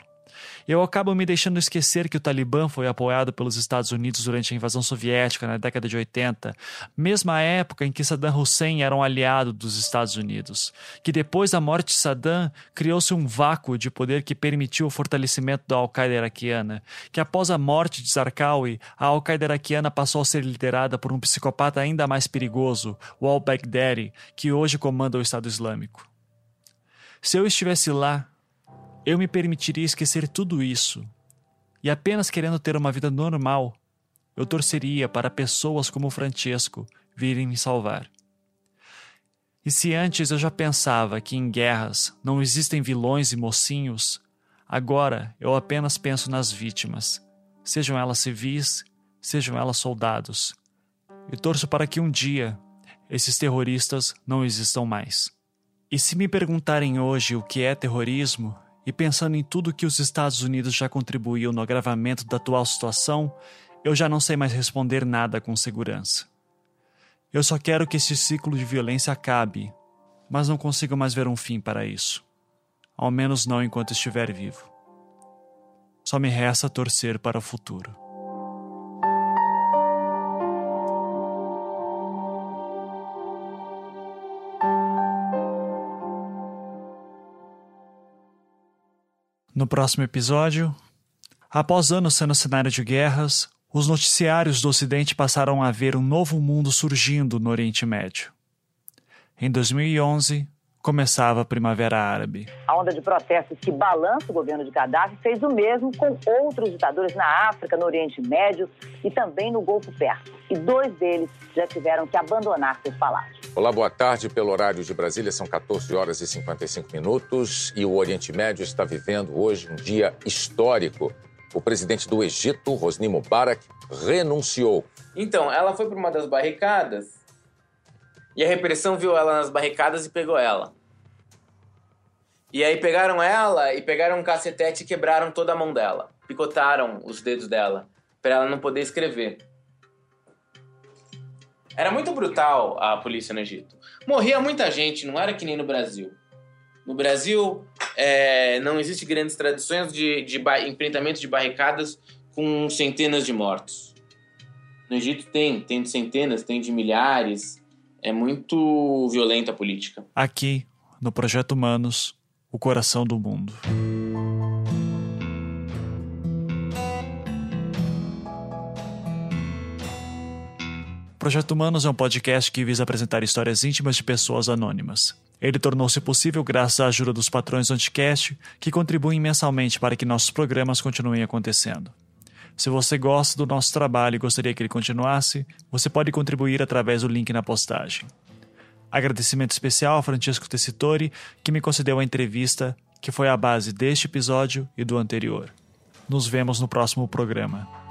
eu acabo me deixando esquecer que o Talibã foi apoiado pelos Estados Unidos durante a invasão soviética na década de 80, mesma época em que Saddam Hussein era um aliado dos Estados Unidos, que depois da morte de Saddam criou-se um vácuo de poder que permitiu o fortalecimento da Al-Qaeda iraquiana, que após a morte de Zarqawi, a Al-Qaeda iraquiana passou a ser liderada por um psicopata ainda mais perigoso, o al-Baghdadi, que hoje comanda o Estado Islâmico. Se eu estivesse lá, eu me permitiria esquecer tudo isso e apenas querendo ter uma vida normal, eu torceria para pessoas como Francesco virem me salvar. E se antes eu já pensava que em guerras não existem vilões e mocinhos, agora eu apenas penso nas vítimas, sejam elas civis, sejam elas soldados. E torço para que um dia esses terroristas não existam mais. E se me perguntarem hoje o que é terrorismo, e pensando em tudo que os Estados Unidos já contribuíram no agravamento da atual situação, eu já não sei mais responder nada com segurança. Eu só quero que esse ciclo de violência acabe, mas não consigo mais ver um fim para isso. Ao menos não enquanto estiver vivo. Só me resta torcer para o futuro. No próximo episódio, após anos sendo cenário de guerras, os noticiários do Ocidente passaram a ver um novo mundo surgindo no Oriente Médio. Em 2011, começava a Primavera Árabe. A onda de protestos que balança o governo de Gaddafi fez o mesmo com outros ditadores na África, no Oriente Médio e também no Golfo Pérsico. E dois deles já tiveram que abandonar seus palácios. Olá, boa tarde. Pelo horário de Brasília, são 14 horas e 55 minutos e o Oriente Médio está vivendo hoje um dia histórico. O presidente do Egito, Hosni Mubarak, renunciou. Então, ela foi para uma das barricadas E a repressão viu ela nas barricadas e pegou ela. E aí pegaram ela e pegaram um cacetete e quebraram toda a mão dela. Picotaram os dedos dela, para ela não poder escrever. Era muito brutal a polícia no Egito. Morria muita gente, não era que nem no Brasil. No Brasil, é, não existe grandes tradições de, de enfrentamento de barricadas com centenas de mortos. No Egito tem, tem de centenas, tem de milhares. É muito violenta a política. Aqui, no Projeto Humanos, o coração do mundo. Projeto Humanos é um podcast que visa apresentar histórias íntimas de pessoas anônimas. Ele tornou-se possível graças à ajuda dos patrões do Anticast, que contribuem mensalmente para que nossos programas continuem acontecendo. Se você gosta do nosso trabalho e gostaria que ele continuasse, você pode contribuir através do link na postagem. Agradecimento especial a Francisco Tessitori, que me concedeu a entrevista, que foi a base deste episódio e do anterior. Nos vemos no próximo programa.